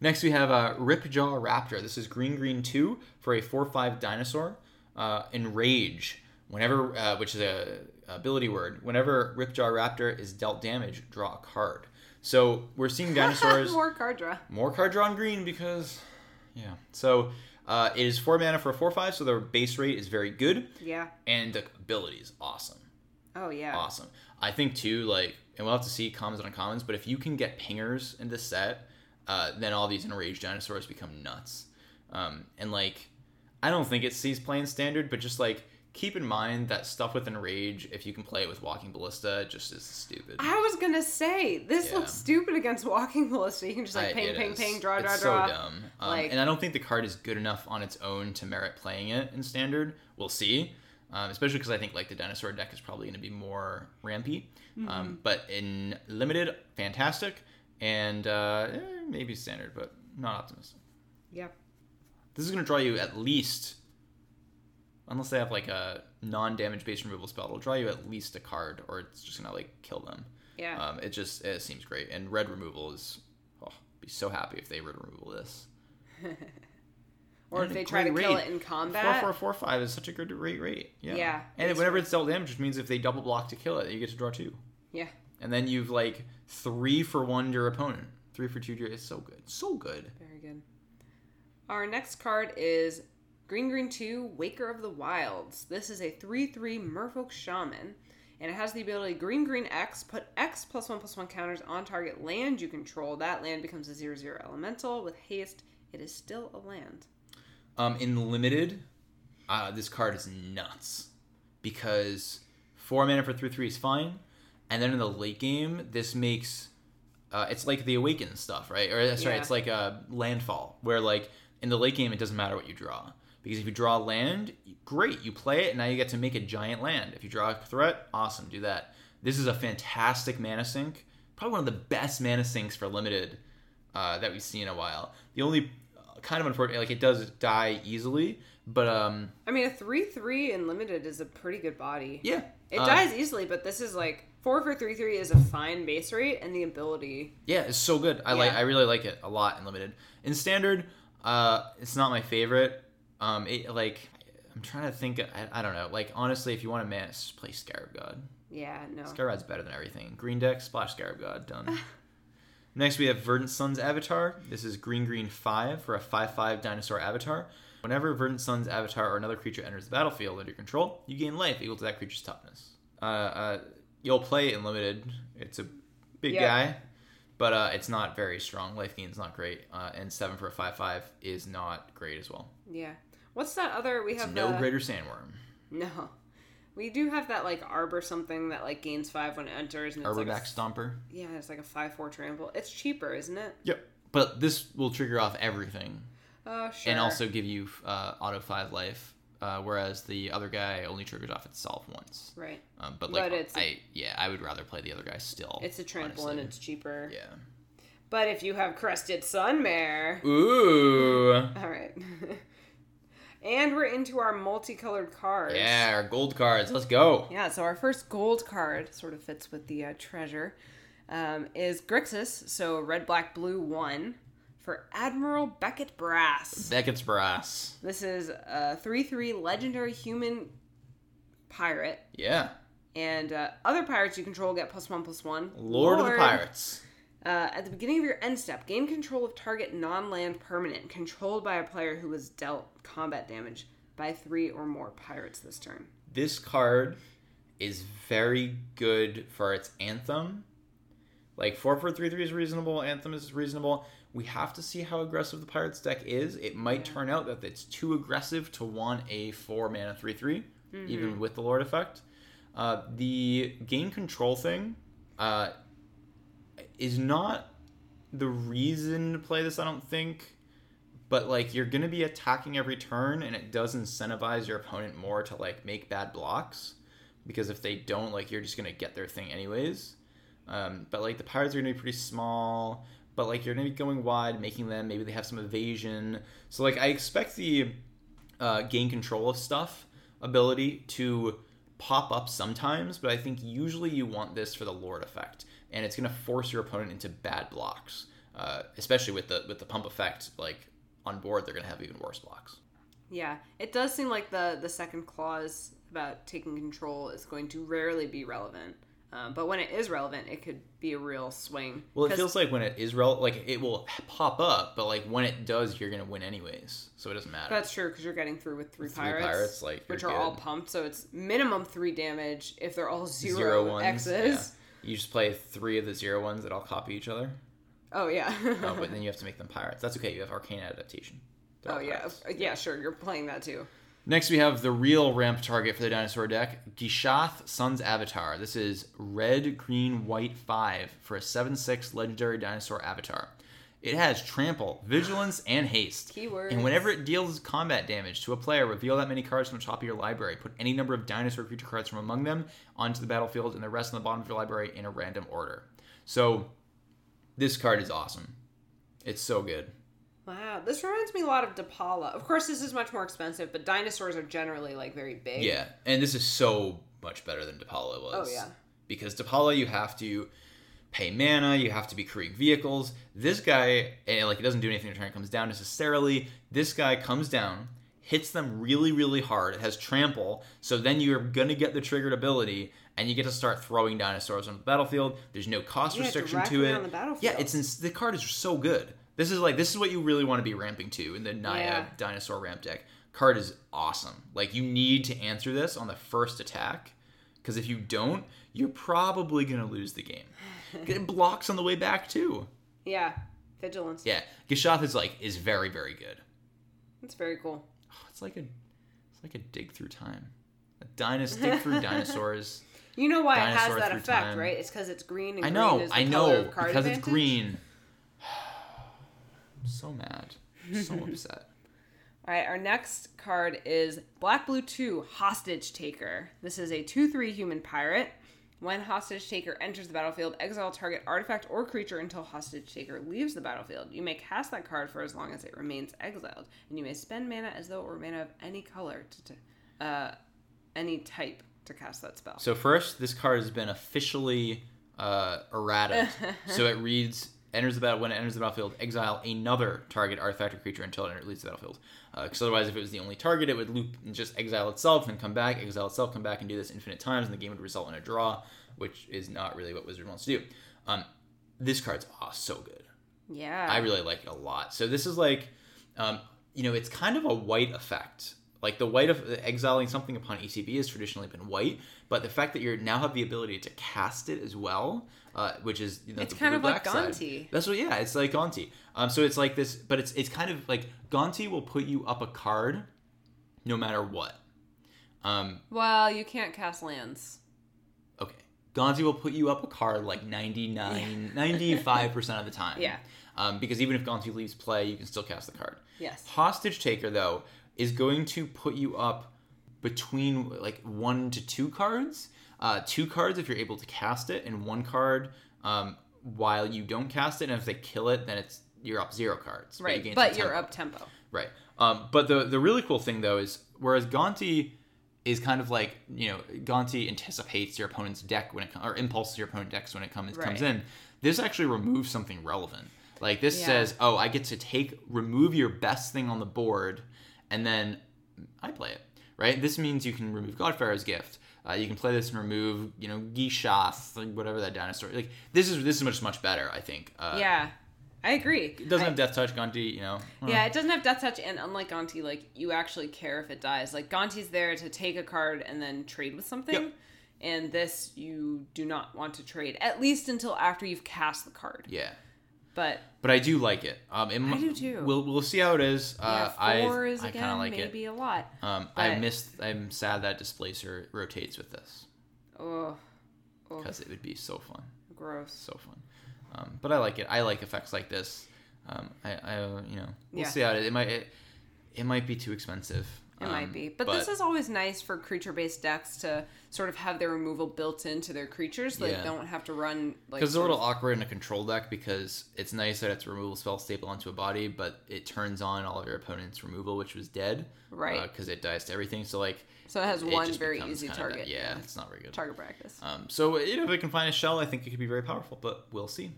Next, we have uh, Ripjaw Raptor. This is green green two for a four five dinosaur. Uh, Enrage. Whenever, uh, which is a ability word. Whenever Ripjaw Raptor is dealt damage, draw a card. So we're seeing dinosaurs More card draw. more card draw on green because, yeah. So uh, it is four mana for a four five. So their base rate is very good, Yeah. and the ability is awesome Oh yeah. awesome. I think too, like, and we'll have to see commons and uncommons, but if you can get pingers in this set, uh, then all these enraged dinosaurs become nuts. Um, and like, I don't think it sees playing standard, but just like keep in mind that stuff with enrage, if you can play it with walking ballista, just is stupid. I was gonna say this Yeah. looks stupid against walking ballista. You can just like I- ping, ping, is. ping, draw, draw, it's draw. so dumb. Um, Like- and I don't think the card is good enough on its own to merit playing it in standard. We'll see. Um, especially because I think like the dinosaur deck is probably going to be more rampy. Mm-hmm. Um, but in limited, fantastic, and uh, eh, maybe standard, but not optimistic. Yeah. This is going to draw you at least, unless they have like a non-damage based removal spell, it'll draw you at least a card, or it's just going to like kill them. Yeah. Um, it just it seems great, and red removal is. Oh, be so happy if they red removal this. or and if they try to great kill it in Four combat. four four five is such a good great rate. Yeah. Yeah, And it's whenever it's dealt damage, which means if they double block to kill it, you get to draw two. Yeah. And then you've like three for one your opponent. Three for two. It's so good. So good. Our next card is Green Green 2 Waker of the Wilds. This is a 3 3 Merfolk Shaman, and it has the ability Green Green X. Put X plus 1 plus 1 counters on target land you control. That land becomes a 0 0 elemental. With haste, it is still a land. Um, in limited, uh, this card is nuts because four mana for three three is fine, and then in the late game, this makes uh, it's like the awaken stuff, right? Or uh, sorry, Yeah. it's like a landfall where like in the late game, it doesn't matter what you draw because if you draw land, great, you play it, and now you get to make a giant land. If you draw a threat, awesome, do that. This is a fantastic mana sink, probably one of the best mana sinks for limited uh, that we've seen in a while. The only uh, kind of unfortunate, like it does die easily, but um, I mean, a 3 3 in limited is a pretty good body. yeah, It uh, dies easily, but this is like 4 for 3 3 is a fine base rate, and the ability. Yeah, it's so good. I like. I really like it a lot in limited. In standard, uh, it's not my favorite. Um, it like I'm trying to think. I, I don't know. Like honestly, if you want to man, just play Scarab God. Yeah, no. Scarab God's better than everything. Green deck, splash Scarab God, done. Next, we have Verdant Sun's Avatar. This is green green five for a five five dinosaur avatar. Whenever Verdant Sun's Avatar or another creature enters the battlefield under your control, you gain life equal to that creature's toughness. Uh, uh, you'll play it in limited. It's a big Yeah. guy, but uh, it's not very strong. Life gain's not great, uh, and seven for a five five is not great as well. Yeah. What's that other? We It's have no the, Greater Sandwurm. No. We do have that like arbor something that like gains five when it enters, and it's like a, Stomper. yeah, it's like a five four trample. It's cheaper, isn't it? Yep. But this will trigger off everything Oh sure. and also give you uh, auto five life, uh, whereas the other guy only triggers off itself once. right, Um, but like But it's- I yeah, I would rather play the other guy still. it's a trample honestly. and it's cheaper. yeah. But if you have crested sunmare, Ooh. all right. and we're into our multicolored cards. Yeah, our gold cards. Let's go. Yeah, so our first gold card sort of fits with the uh, treasure. Um, is Grixis, so red, black, blue one for Admiral Beckett Brass. Beckett's brass. This is a 3 3 legendary human pirate. Yeah. And uh, other pirates you control get plus one plus one. Lord, of the Pirates. Uh, at the beginning of your end step, gain control of target non land permanent controlled by a player who was dealt combat damage by three or more pirates this turn. This card is very good for its anthem. Like 4 4 3 3 is reasonable. Anthem is reasonable. We have to see how aggressive the Pirates deck is. It might turn out that it's too aggressive to want a four mana three three, even with the Lord effect. Uh, the gain control thing uh, is not the reason to play this. I don't think but like you're gonna be attacking every turn and it does incentivize your opponent more to like make bad blocks because if they don't like you're just gonna get their thing anyways um, but like the pirates are gonna be pretty small but like you're gonna be going wide making them maybe they have some evasion so like i expect the uh, gain control of stuff ability to pop up sometimes but i think usually you want this for the lord effect and it's gonna force your opponent into bad blocks uh, especially with the with the pump effect like on board they're gonna have even worse blocks Yeah, it does seem like the the second clause about taking control is going to rarely be relevant. Um, but when it is relevant, it could be a real swing. well it feels like when it is rel like it will pop up but like when it does you're gonna win anyways so it doesn't matter that's true because you're getting through with three, three pirates, pirates, like, which are all pumped. So it's minimum three damage if they're all zero, zero ones X's. yeah. you just play three of the zero ones that all copy each other Oh yeah. oh, but then you have to make them pirates that's okay you have arcane adaptation They're oh yeah, pirates. yeah. Sure, you're playing that too. Next, we have the real ramp target for the dinosaur deck, Gishath Sun's Avatar. This is red, green, white 5 for a 7 6 legendary dinosaur avatar. It has trample, vigilance, and haste. Keywords. And whenever it deals combat damage to a player, reveal that many cards from the top of your library. Put any number of dinosaur creature cards from among them onto the battlefield and the rest on the bottom of your library in a random order. So, this card is awesome. It's so good. Wow, this reminds me a lot of Depala. Of course, this is much more expensive, but dinosaurs are generally like very big. Yeah, and this is so much better than Depala was. Oh, yeah. Because Depala, you have to pay mana, you have to be creating vehicles. This guy, and like, it doesn't do anything to turn it comes down necessarily. This guy comes down, hits them really, really hard. It has trample, so then you're gonna get the triggered ability, and you get to start throwing dinosaurs on the battlefield. There's no cost Yeah, restriction to it. on the battlefield. Yeah, it's ins- the card is so good. This is like this is what you really want to be ramping to in the Naya Yeah. dinosaur ramp deck. Card is awesome. Like you need to answer this on the first attack because if you don't, you're probably gonna lose the game. it blocks on the way back too. Yeah, vigilance. Yeah, Gishath is like is very very good. That's very cool. Oh, it's like a it's like a dig through time. A dinosaur dig through dinosaurs. You know why it has that effect, time. right? It's because it's green and I green know, is the I know because it's green. So mad, so upset. All right, our next card is Black Blue 2 Hostage Taker. This is a 2 3 human pirate. When Hostage Taker enters the battlefield, exile target artifact or creature until Hostage Taker leaves the battlefield. You may cast that card for as long as it remains exiled, and you may spend mana as though it were mana of any color to, to uh, any type to cast that spell. So first, this card has been officially uh, errata. so it reads: enters the battle when it enters the battlefield, exile another target artifact or creature until it leaves the battlefield. Because otherwise, if it was the only target, it would loop and just exile itself and come back, exile itself, come back, and do this infinite times, and the game would result in a draw, which is not really what Wizard wants to do. Um, this card's oh, so good. yeah. I really like it a lot. So this is like, um, you know, it's kind of a white effect. Like the white of exiling something upon ETB has traditionally been white, but the fact that you now have the ability to cast it as well, uh, which is you know, It's the kind of like side. Gonti. That's what, yeah, it's like Gonti. Um, so it's like this, but it's it's kind of like Gonti will put you up a card, no matter what. Um, Well, you can't cast lands. okay, Gonti will put you up a card like 99, 95 percent of the time. Yeah. Um, because even if Gonti leaves play, you can still cast the card. Yes. Hostage Taker though is going to put you up between like one to two cards. Uh, two cards if you're able to cast it, and one card um, while you don't cast it. And if they kill it, then it's you're up zero cards. Right, gain but you're up tempo. Right. Um, but the the really cool thing though is whereas Gonti is kind of like you know Gonti anticipates your opponent's deck when it comes or impulses your opponent's decks when it comes comes Right. in. This actually removes something relevant. Like this Yeah. says, oh, I get to take remove your best thing on the board, and then I play it. Right. This means you can remove God-Pharaoh's Gift. Uh, you can play this and remove you know Gishath, like whatever that dinosaur. Like this is this is much much better. I think. Uh, yeah, I agree. It doesn't I- have Death Touch, Gonti. You know. Yeah, it doesn't have death touch, and unlike Gonti, like you actually care if it dies. Like Gonti's there to take a card and then trade with something, Yep. and this you do not want to trade at least until after you've cast the card. Yeah. But but I do like it. Um, it I do too. We'll we'll see how it is. Uh, yeah, four I is I again kind of like maybe it. a lot. Um, I missed. I'm sad that Displacer rotates with this Oh, oh, because it would be so fun, gross. so fun. Um, but I like it. I like effects like this. Um, I, I you know we'll Yeah. see how it. It might it, it might be too expensive. It Um, might be, but, this is always nice for creature-based decks to sort of have their removal built into their creatures, so Yeah. they don't have to run like. because it's a little of- awkward in a control deck because it's nice that it's a removal spell staple onto a body, but it turns on all of your opponent's removal, which was dead, Right. Because it dies to everything. So like, so it has it one very easy kind of target. Yeah, it's not very good. target practice. Um, so you know, if it can find a shell, I think it could be very powerful, but we'll see.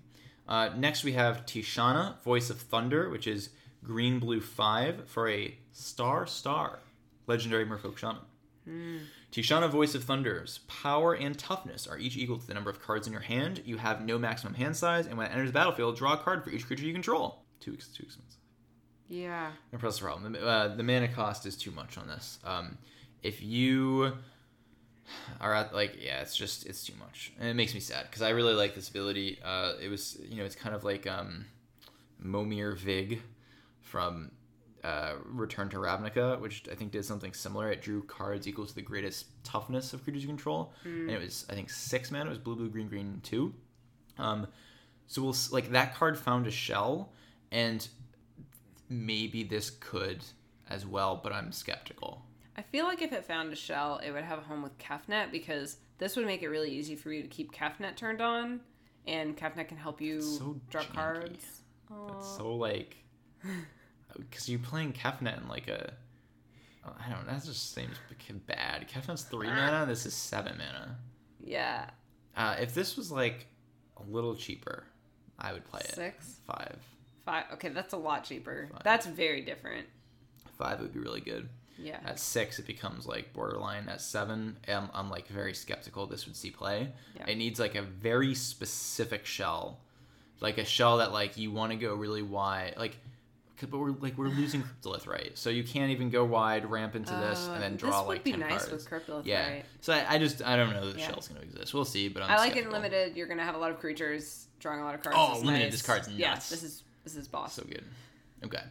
Uh, next, we have Tishana, Voice of Thunder, which is green blue five for a star star, legendary Merfolk Shaman. Tishana, Voice of Thunder's power and toughness are each equal to the number of cards in your hand. You have no maximum hand size, and when it enters the battlefield, draw a card for each creature you control. Too, ex- too expensive. yeah. That's the problem. The, uh, the mana cost is too much on this. Um, if you are at like, yeah, it's just it's too much, and it makes me sad because I really like this ability. Uh, it was you know it's kind of like um, Momir Vig from uh, Return to Ravnica, which I think did something similar. It drew cards equal to the greatest toughness of creatures you control, and it was I think six mana. It was blue, blue, green, green, two. Um, so we'll like that card found a shell, and maybe this could as well, but I'm skeptical. I feel like if it found a shell, it would have a home with Kefnet because this would make it really easy for you to keep Kefnet turned on, and Kefnet can help you so draw janky. cards. It's so like because you're playing Kefnet in like a I don't know. That just seems bad. Kefnet's three mana. This is seven mana. Yeah, Uh, if this was like a little cheaper, I would play it. six, Five. five. Okay, that's a lot cheaper. Five. That's very different. Five would be really good. Yeah. At six, it becomes like borderline. At seven, I'm, I'm like very skeptical this would see play. Yeah. It needs like a very specific shell, like a shell that like you want to go really wide. Like, but we're like we're losing Cryptolith, right? So you can't even go wide, ramp into this, Uh, and then this draw would like be ten nice cards. with Cryptolith, yeah. right? So I, I just I don't know that Yeah. shell's going to exist. We'll see, but I'm I like it in limited. You're gonna have a lot of creatures drawing a lot of cards. Oh, limited, nice. this card's Yeah, nuts. this is this is boss. So good. Okay.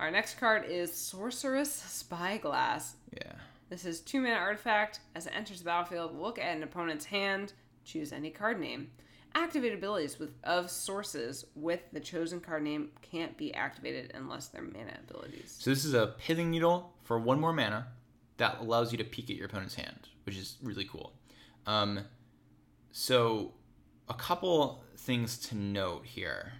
Our next card is Sorcerous Spyglass. Yeah. This is two mana artifact. As it enters the battlefield, look at an opponent's hand, choose any card name. Activate abilities with of sources with the chosen card name can't be activated unless they're mana abilities. So this is a pithing needle for one more mana that allows you to peek at your opponent's hand, which is really cool. Um, so a couple things to note here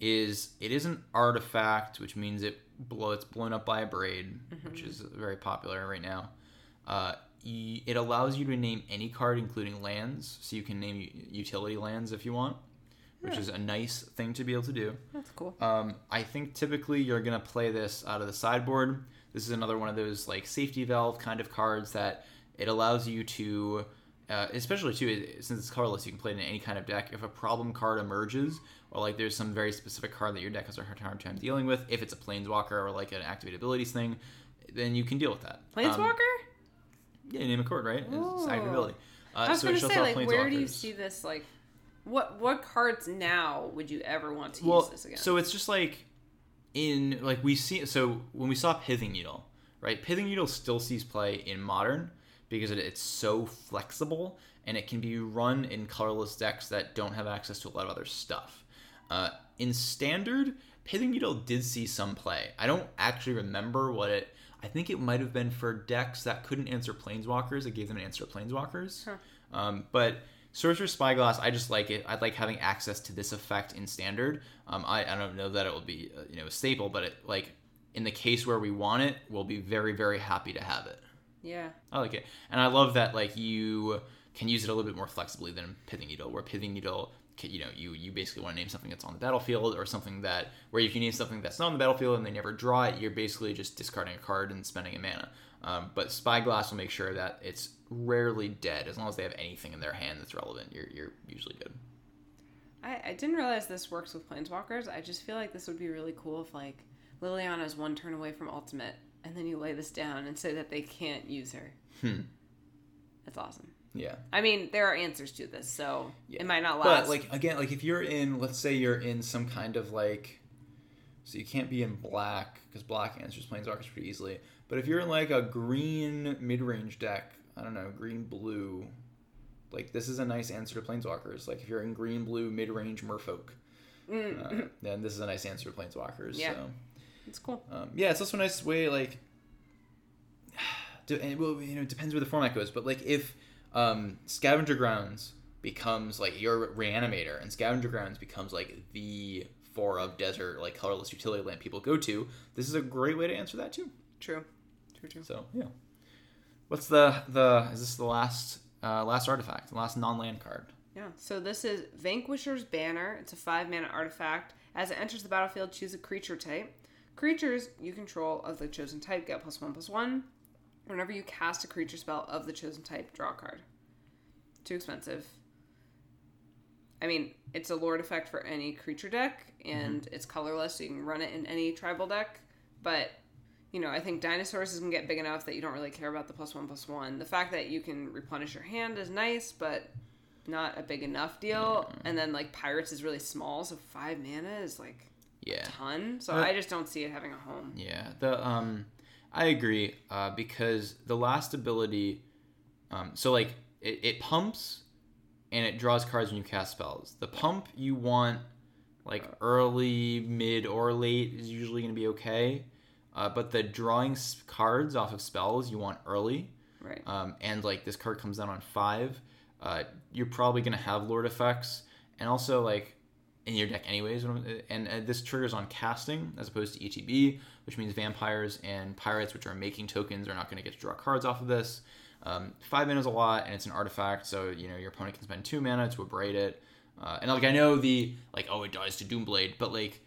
is it is an artifact, which means it blow it's blown up by Abrade, which is very popular right now. Uh, it allows you to name any card, including lands, so you can name utility lands if you want, which is a nice thing to be able to do. That's cool. Um, I think typically you're gonna play this out of the sideboard. This is another one of those like safety valve kind of cards that it allows you to, uh, especially too since it's colorless, you can play it in any kind of deck. If a problem card emerges, or like there's some very specific card that your deck has a hard time dealing with, if it's a planeswalker or like an activate abilities thing, then you can deal with that. Um, Yeah, name a card, right? It's active Ooh. ability. Uh, I was so gonna shuts say, like, where do you see this? Like, what what cards now would you ever want to well, use this again? so it's just like in like we see so when we saw Pithing Needle, right? Pithing Needle still sees play in modern because it, it's so flexible and it can be run in colorless decks that don't have access to a lot of other stuff. Uh, in standard, Pithing Needle did see some play. I don't actually remember what it. I think it might have been for decks that couldn't answer planeswalkers. It gave them an answer to planeswalkers. Huh. Um, but Sorcerous Spyglass, I just like it. I'd like having access to this effect in standard. Um, I, I don't know that it will be uh, you know a staple, but it like in the case where we want it, we'll be very very happy to have it. yeah, I like it, and I love that like you can use it a little bit more flexibly than Pithing Needle, where Pithing Needle, you know, you you basically want to name something that's on the battlefield or something that where if you name something that's not on the battlefield and they never draw it. You're basically just discarding a card and spending a mana. Um, but Spyglass will make sure that it's rarely dead as long as they have anything in their hand that's relevant. You're you're usually good. I, I didn't realize this works with planeswalkers. I just feel like this would be really cool if like liliana is one turn away from ultimate, and then you lay this down and say that they can't use her. Hmm. That's awesome. Yeah. I mean, there are answers to this, so Yeah. it might not last. But like again, like if you're in, let's say you're in some kind of like, so you can't be in black because black answers planeswalkers pretty easily. But if you're in like a green mid-range deck, I don't know, green blue, like this is a nice answer to planeswalkers. Like if you're in green blue mid-range Merfolk, Mm, uh, then this is a nice answer to planeswalkers. Yeah. So it's cool. um, yeah, it's also a nice way like. To, and well, you know, it depends where the format goes, but like if um, Scavenger Grounds becomes like your reanimator, and Scavenger Grounds becomes like the four of desert like colorless utility land people go to, this is a great way to answer that too. True. True. True. So yeah, what's the the is this the last uh, last artifact, the last non land card? Yeah. So this is Vanquisher's Banner. It's a five mana artifact. As it enters the battlefield, choose a creature type. Creatures you control of the chosen type get plus one plus one. Whenever you cast a creature spell of the chosen type, draw a card. Too expensive. I mean, it's a lord effect for any creature deck, and it's colorless, so you can run it in any tribal deck. But you know, I think dinosaurs is gonna get big enough that you don't really care about the plus one plus one. The fact that you can replenish your hand is nice, but not a big enough deal. And then like pirates is really small, so five mana is like Yeah. a ton. So Uh, I just don't see it having a home. Yeah, the um, I agree uh, because the last ability, um, so like it, it pumps, and it draws cards when you cast spells. The pump you want like early, mid, or late is usually going to be okay, uh, but the drawing cards off of spells you want early, Right. um, and like this card comes down on five, uh, you're probably gonna have Lord effects, and also like in your deck anyways. And uh, this triggers on casting as opposed to ETB, which means vampires and pirates, which are making tokens, are not gonna get to draw cards off of this. Um, five mana is a lot, and it's an artifact, so you know your opponent can spend two mana to abrade it. Uh, and like I know the like oh it dies to Doomblade, but like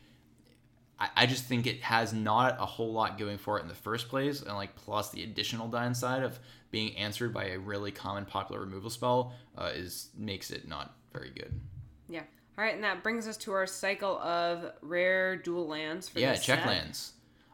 I, I just think it has not a whole lot going for it in the first place, and like plus the additional downside of being answered by a really common popular removal spell uh, is makes it not very good. Yeah. All right, and that brings us to our cycle of rare dual lands for yeah, check set. lands.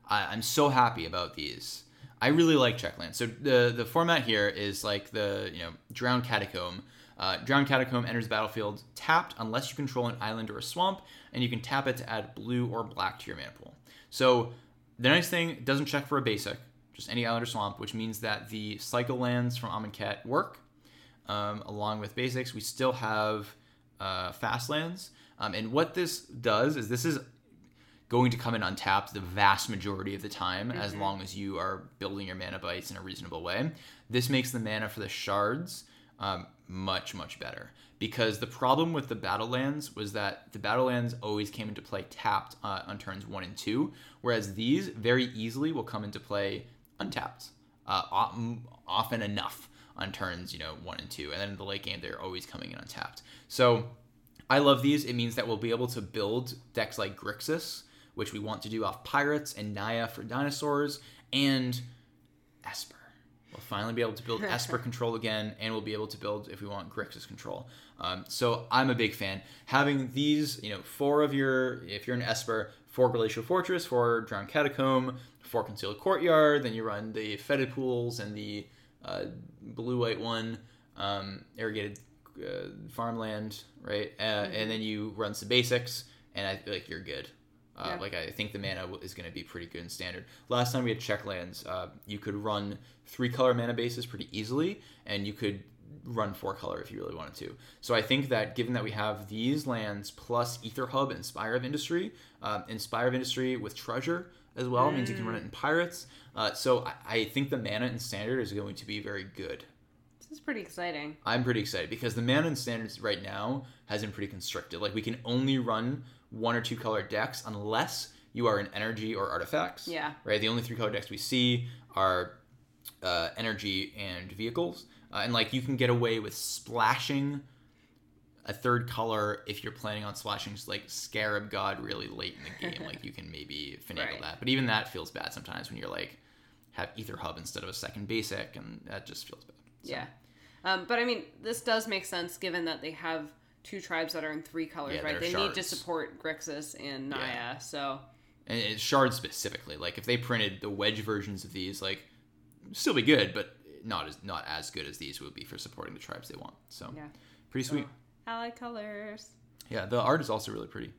I, I'm so happy about these. I really like check lands. So the the format here is like the you know drowned catacomb. Uh, drowned catacomb enters the battlefield tapped unless you control an island or a swamp, and you can tap it to add blue or black to your mana pool. So the nice thing it doesn't check for a basic, just any island or swamp, which means that the cycle lands from Amonkhet work. Um, along with basics, we still have uh, fast lands. Um, and what this does is this is going to come in untapped the vast majority of the time, as long as you are building your mana bites in a reasonable way. This makes the mana for the shards um, much, much better. Because the problem with the battle lands was that the battle lands always came into play tapped uh, on turns one and two, whereas these very easily will come into play untapped, uh, often enough on turns you know one and two, and then in the late game they're always coming in untapped. So I love these. It means that we'll be able to build decks like Grixis, which we want to do off pirates, and Naya for dinosaurs, and Esper. We'll finally be able to build Esper control again, and we'll be able to build, if we want, Grixis control. Um, so I'm a big fan. Having these, you know, four of your, if you're an Esper, four Glacial Fortress, four Drowned Catacomb, four Concealed Courtyard, then you run the Fetid Pools and the uh, blue-white one, um, Irrigated uh, Farmland, right? Uh, And then you run some basics, and I feel like you're good. Uh, Yeah. Like I think the mana is going to be pretty good in standard. Last time we had check lands, uh, you could run three color mana bases pretty easily, and you could run four color if you really wanted to. So I think that given that we have these lands plus Aether Hub and Spire of Industry, um, and of Industry with Treasure as well means you can run it in Pirates. Uh, so I, I think the mana in standard is going to be very good. This is pretty exciting. I'm pretty excited because the mana in standards right now has been pretty constricted. Like we can only run one or two color decks unless you are in energy or artifacts. Yeah. Right. The only three color decks we see are uh, energy and vehicles, uh, and like you can get away with splashing a third color if you're planning on splashing like Scarab God really late in the game. like you can maybe finagle Right. that, but even that feels bad sometimes when you're like have Aether Hub instead of a second basic, and that just feels bad. So- Yeah. Um, but I mean, this does make sense given that they have two tribes that are in three colors, Yeah, right? They need to support Grixis and Naya, Yeah. so and it's shards specifically. Like if they printed the wedge versions of these, like still be good, but not as not as good as these would be for supporting the tribes they want. So yeah. pretty sweet. Allied colors. Yeah, the art is also really pretty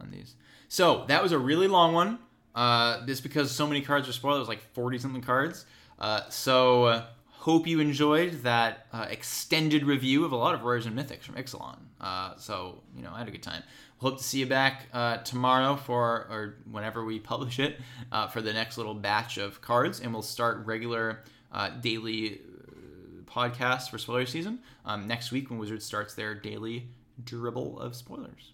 on these. So that was a really long one. Uh, this because so many cards were spoiled. Was like forty something cards. Uh, so uh, hope you enjoyed that uh, extended review of a lot of rares and mythics from Ixalan. Uh, so you know I had a good time. Hope to see you back uh, tomorrow for or whenever we publish it uh, for the next little batch of cards, and we'll start regular uh, daily podcast for spoiler season um, next week when Wizards starts their daily dribble of spoilers.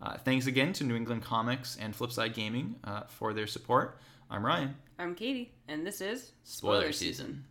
Uh, thanks again to New England Comics and Flipside Gaming uh, for their support. I'm Ryan. I'm Katie, and this is Spoiler season.